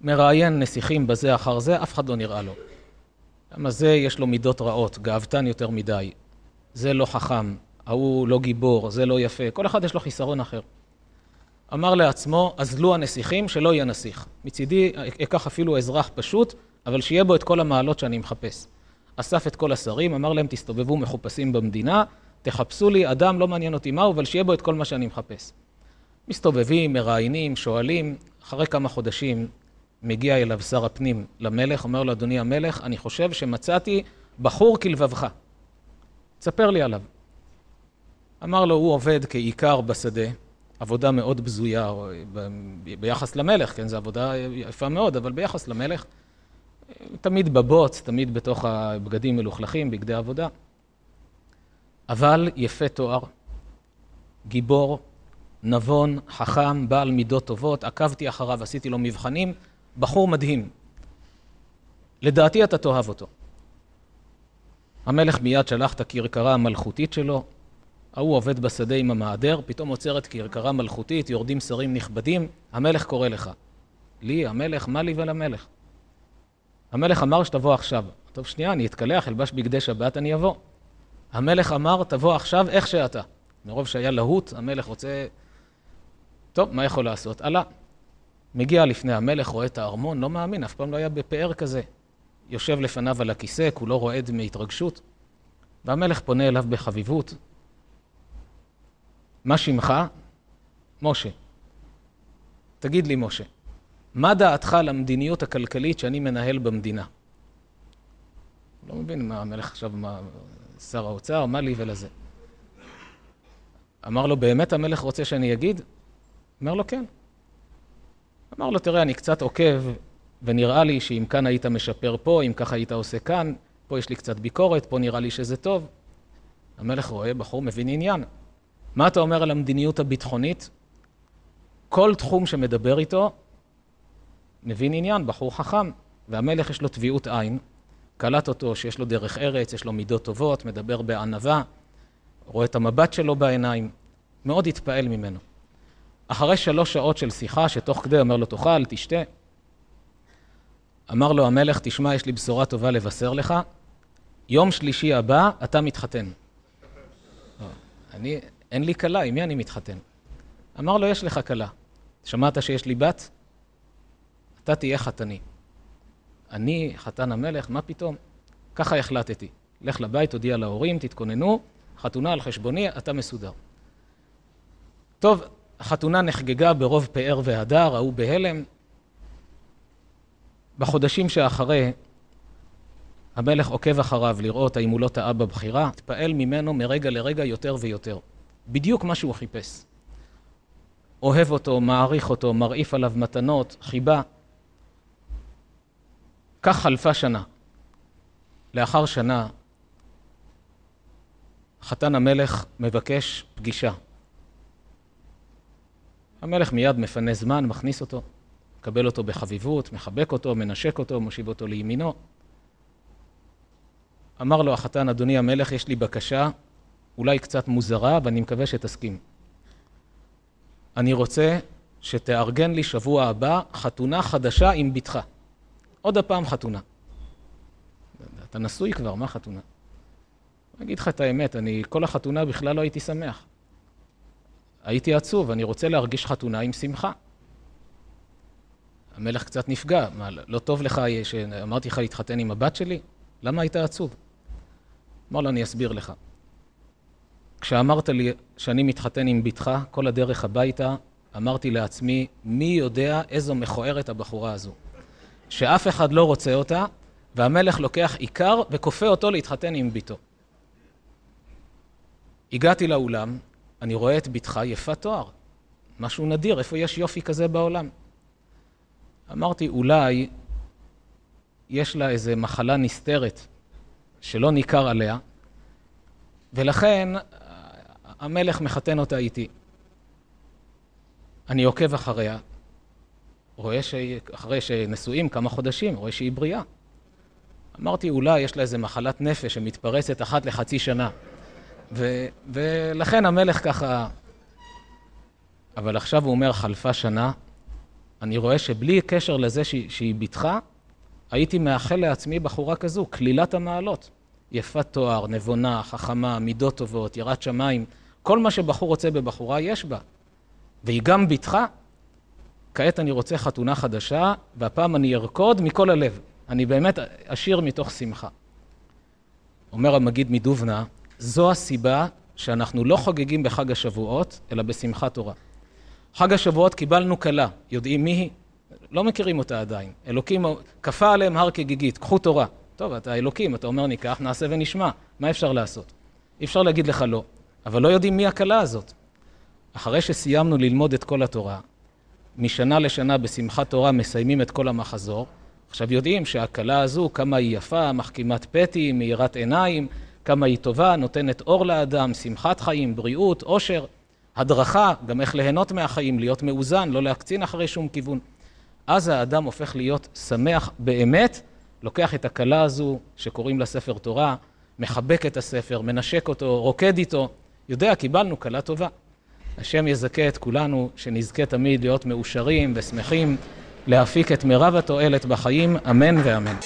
מראיין נסיכים בזה אחר זה, אף אחד לא נראה לו. למה זה יש לו מידות רעות, גאוותן יותר מדי. זה לא חכם, ההוא לא גיבור, זה לא יפה. כל אחד יש לו חיסרון אחר. אמר לעצמו, אזלו הנסיכים, שלא יהיה נסיך. מצידי, אקח אפילו אזרח פשוט, אבל שיהיה בו את כל המעלות שאני מחפש. אסף את כל השרים, אמר להם, תסתובבו מחופשים במדינה, תחפשו לי אדם, לא מעניין אותי מהו, אבל שיהיה בו את כל מה שאני מחפש. מסתובבים, מראיינים, שואלים, אחרי כמה חודשים מגיע אליו שר הפנים למלך, אומר לו, אדוני המלך, אני חושב שמצאתי בחור כלבבך. תספר לי עליו. אמר לו, הוא עובד כעיקר בשדה, עבודה מאוד בזויה ביחס למלך, כן, זו עבודה יפה מאוד, אבל ביחס למלך, תמיד בבוץ, תמיד בתוך הבגדים מלוכלכים, בגדי עבודה. אבל יפה תואר, גיבור, נבון, חכם, בעל מידות טובות, עקבתי אחריו, עשיתי לו מבחנים, בחור מדהים. לדעתי אתה תאהב אותו. המלך מיד שלח את הכרכרה המלכותית שלו, ההוא עובד בשדה עם המעדר, פתאום עוצרת כרכרה מלכותית, יורדים שרים נכבדים, המלך קורא לך. לי, המלך, מה לי ולמלך? המלך אמר שתבוא עכשיו. טוב, שנייה, אני אתקלח, אלבש בגדי שבת, אני אבוא. המלך אמר, תבוא עכשיו איך שאתה. מרוב שהיה להוט, המלך רוצה... טוב, מה יכול לעשות? עלה. מגיע לפני המלך, רואה את הארמון, לא מאמין, אף פעם לא היה בפאר כזה. יושב לפניו על הכיסא, כולו רועד מהתרגשות. והמלך פונה אליו בחביבות, מה שמך? משה. תגיד לי, משה, מה דעתך על המדיניות הכלכלית שאני מנהל במדינה? לא מבין מה המלך עכשיו, מה, שר האוצר, מה לי ולזה. אמר לו, באמת המלך רוצה שאני אגיד? אמר לו, כן. אמר לו, תראה, אני קצת עוקב, ונראה לי שאם כאן היית משפר פה, אם ככה היית עושה כאן, פה יש לי קצת ביקורת, פה נראה לי שזה טוב. המלך רואה בחור מבין עניין. מה אתה אומר על המדיניות הביטחונית? כל תחום שמדבר איתו, מבין עניין, בחור חכם, והמלך יש לו טביעות עין, קלט אותו שיש לו דרך ארץ, יש לו מידות טובות, מדבר בענווה, רואה את המבט שלו בעיניים, מאוד התפעל ממנו. אחרי שלוש שעות של שיחה, שתוך כדי אומר לו, תאכל, תשתה, אמר לו המלך, תשמע, יש לי בשורה טובה לבשר לך, יום שלישי הבא אתה מתחתן. אני, אין לי כלה, עם מי אני מתחתן? אמר לו, יש לך כלה. שמעת שיש לי בת? אתה תהיה חתני. אני חתן המלך, מה פתאום? ככה החלטתי. לך לבית, תודיע להורים, תתכוננו, חתונה על חשבוני, אתה מסודר. טוב, החתונה נחגגה ברוב פאר והדר, ההוא בהלם. בחודשים שאחרי, המלך עוקב אחריו לראות האם הוא לא טעה בבחירה, התפעל ממנו מרגע לרגע יותר ויותר. בדיוק מה שהוא חיפש. אוהב אותו, מעריך אותו, מרעיף עליו מתנות, חיבה. כך חלפה שנה. לאחר שנה, חתן המלך מבקש פגישה. המלך מיד מפנה זמן, מכניס אותו, מקבל אותו בחביבות, מחבק אותו, מנשק אותו, מושיב אותו לימינו. אמר לו החתן, אדוני המלך, יש לי בקשה אולי קצת מוזרה, ואני מקווה שתסכים. אני רוצה שתארגן לי שבוע הבא חתונה חדשה עם בתך. עוד הפעם חתונה. אתה נשוי כבר, מה חתונה? אני אגיד לך את האמת, אני כל החתונה בכלל לא הייתי שמח. הייתי עצוב, אני רוצה להרגיש חתונה עם שמחה. המלך קצת נפגע, מה, לא טוב לך שאמרתי לך להתחתן עם הבת שלי? למה היית עצוב? אמר לו, אני אסביר לך. כשאמרת לי שאני מתחתן עם בתך, כל הדרך הביתה, אמרתי לעצמי, מי יודע איזו מכוערת הבחורה הזו. שאף אחד לא רוצה אותה, והמלך לוקח עיקר וכופה אותו להתחתן עם בתו. הגעתי לאולם, אני רואה את בתך יפת תואר. משהו נדיר, איפה יש יופי כזה בעולם? אמרתי, אולי יש לה איזו מחלה נסתרת שלא ניכר עליה, ולכן המלך מחתן אותה איתי. אני עוקב אחריה, רואה שאחרי שנשואים כמה חודשים, רואה שהיא בריאה. אמרתי, אולי יש לה איזו מחלת נפש שמתפרצת אחת לחצי שנה. ו, ולכן המלך ככה... אבל עכשיו הוא אומר, חלפה שנה, אני רואה שבלי קשר לזה שהיא, שהיא בתך, הייתי מאחל לעצמי בחורה כזו, כלילת המעלות. יפת תואר, נבונה, חכמה, מידות טובות, יראת שמיים, כל מה שבחור רוצה בבחורה יש בה. והיא גם בתך. כעת אני רוצה חתונה חדשה, והפעם אני ארקוד מכל הלב. אני באמת אשיר מתוך שמחה. אומר המגיד מדובנה, זו הסיבה שאנחנו לא חוגגים בחג השבועות, אלא בשמחת תורה. חג השבועות קיבלנו כלה, יודעים מי היא? לא מכירים אותה עדיין. אלוקים כפה עליהם הר כגיגית, קחו תורה. טוב, אתה אלוקים, אתה אומר ניקח, נעשה ונשמע. מה אפשר לעשות? אי אפשר להגיד לך לא, אבל לא יודעים מי הכלה הזאת. אחרי שסיימנו ללמוד את כל התורה, משנה לשנה בשמחת תורה מסיימים את כל המחזור, עכשיו יודעים שהכלה הזו, כמה היא יפה, מחכימת פתי, מאירת עיניים, כמה היא טובה, נותנת אור לאדם, שמחת חיים, בריאות, עושר, הדרכה, גם איך ליהנות מהחיים, להיות מאוזן, לא להקצין אחרי שום כיוון. אז האדם הופך להיות שמח באמת, לוקח את הכלה הזו שקוראים לה ספר תורה, מחבק את הספר, מנשק אותו, רוקד איתו, יודע, קיבלנו כלה טובה. השם יזכה את כולנו, שנזכה תמיד להיות מאושרים ושמחים, להפיק את מירב התועלת בחיים, אמן ואמן.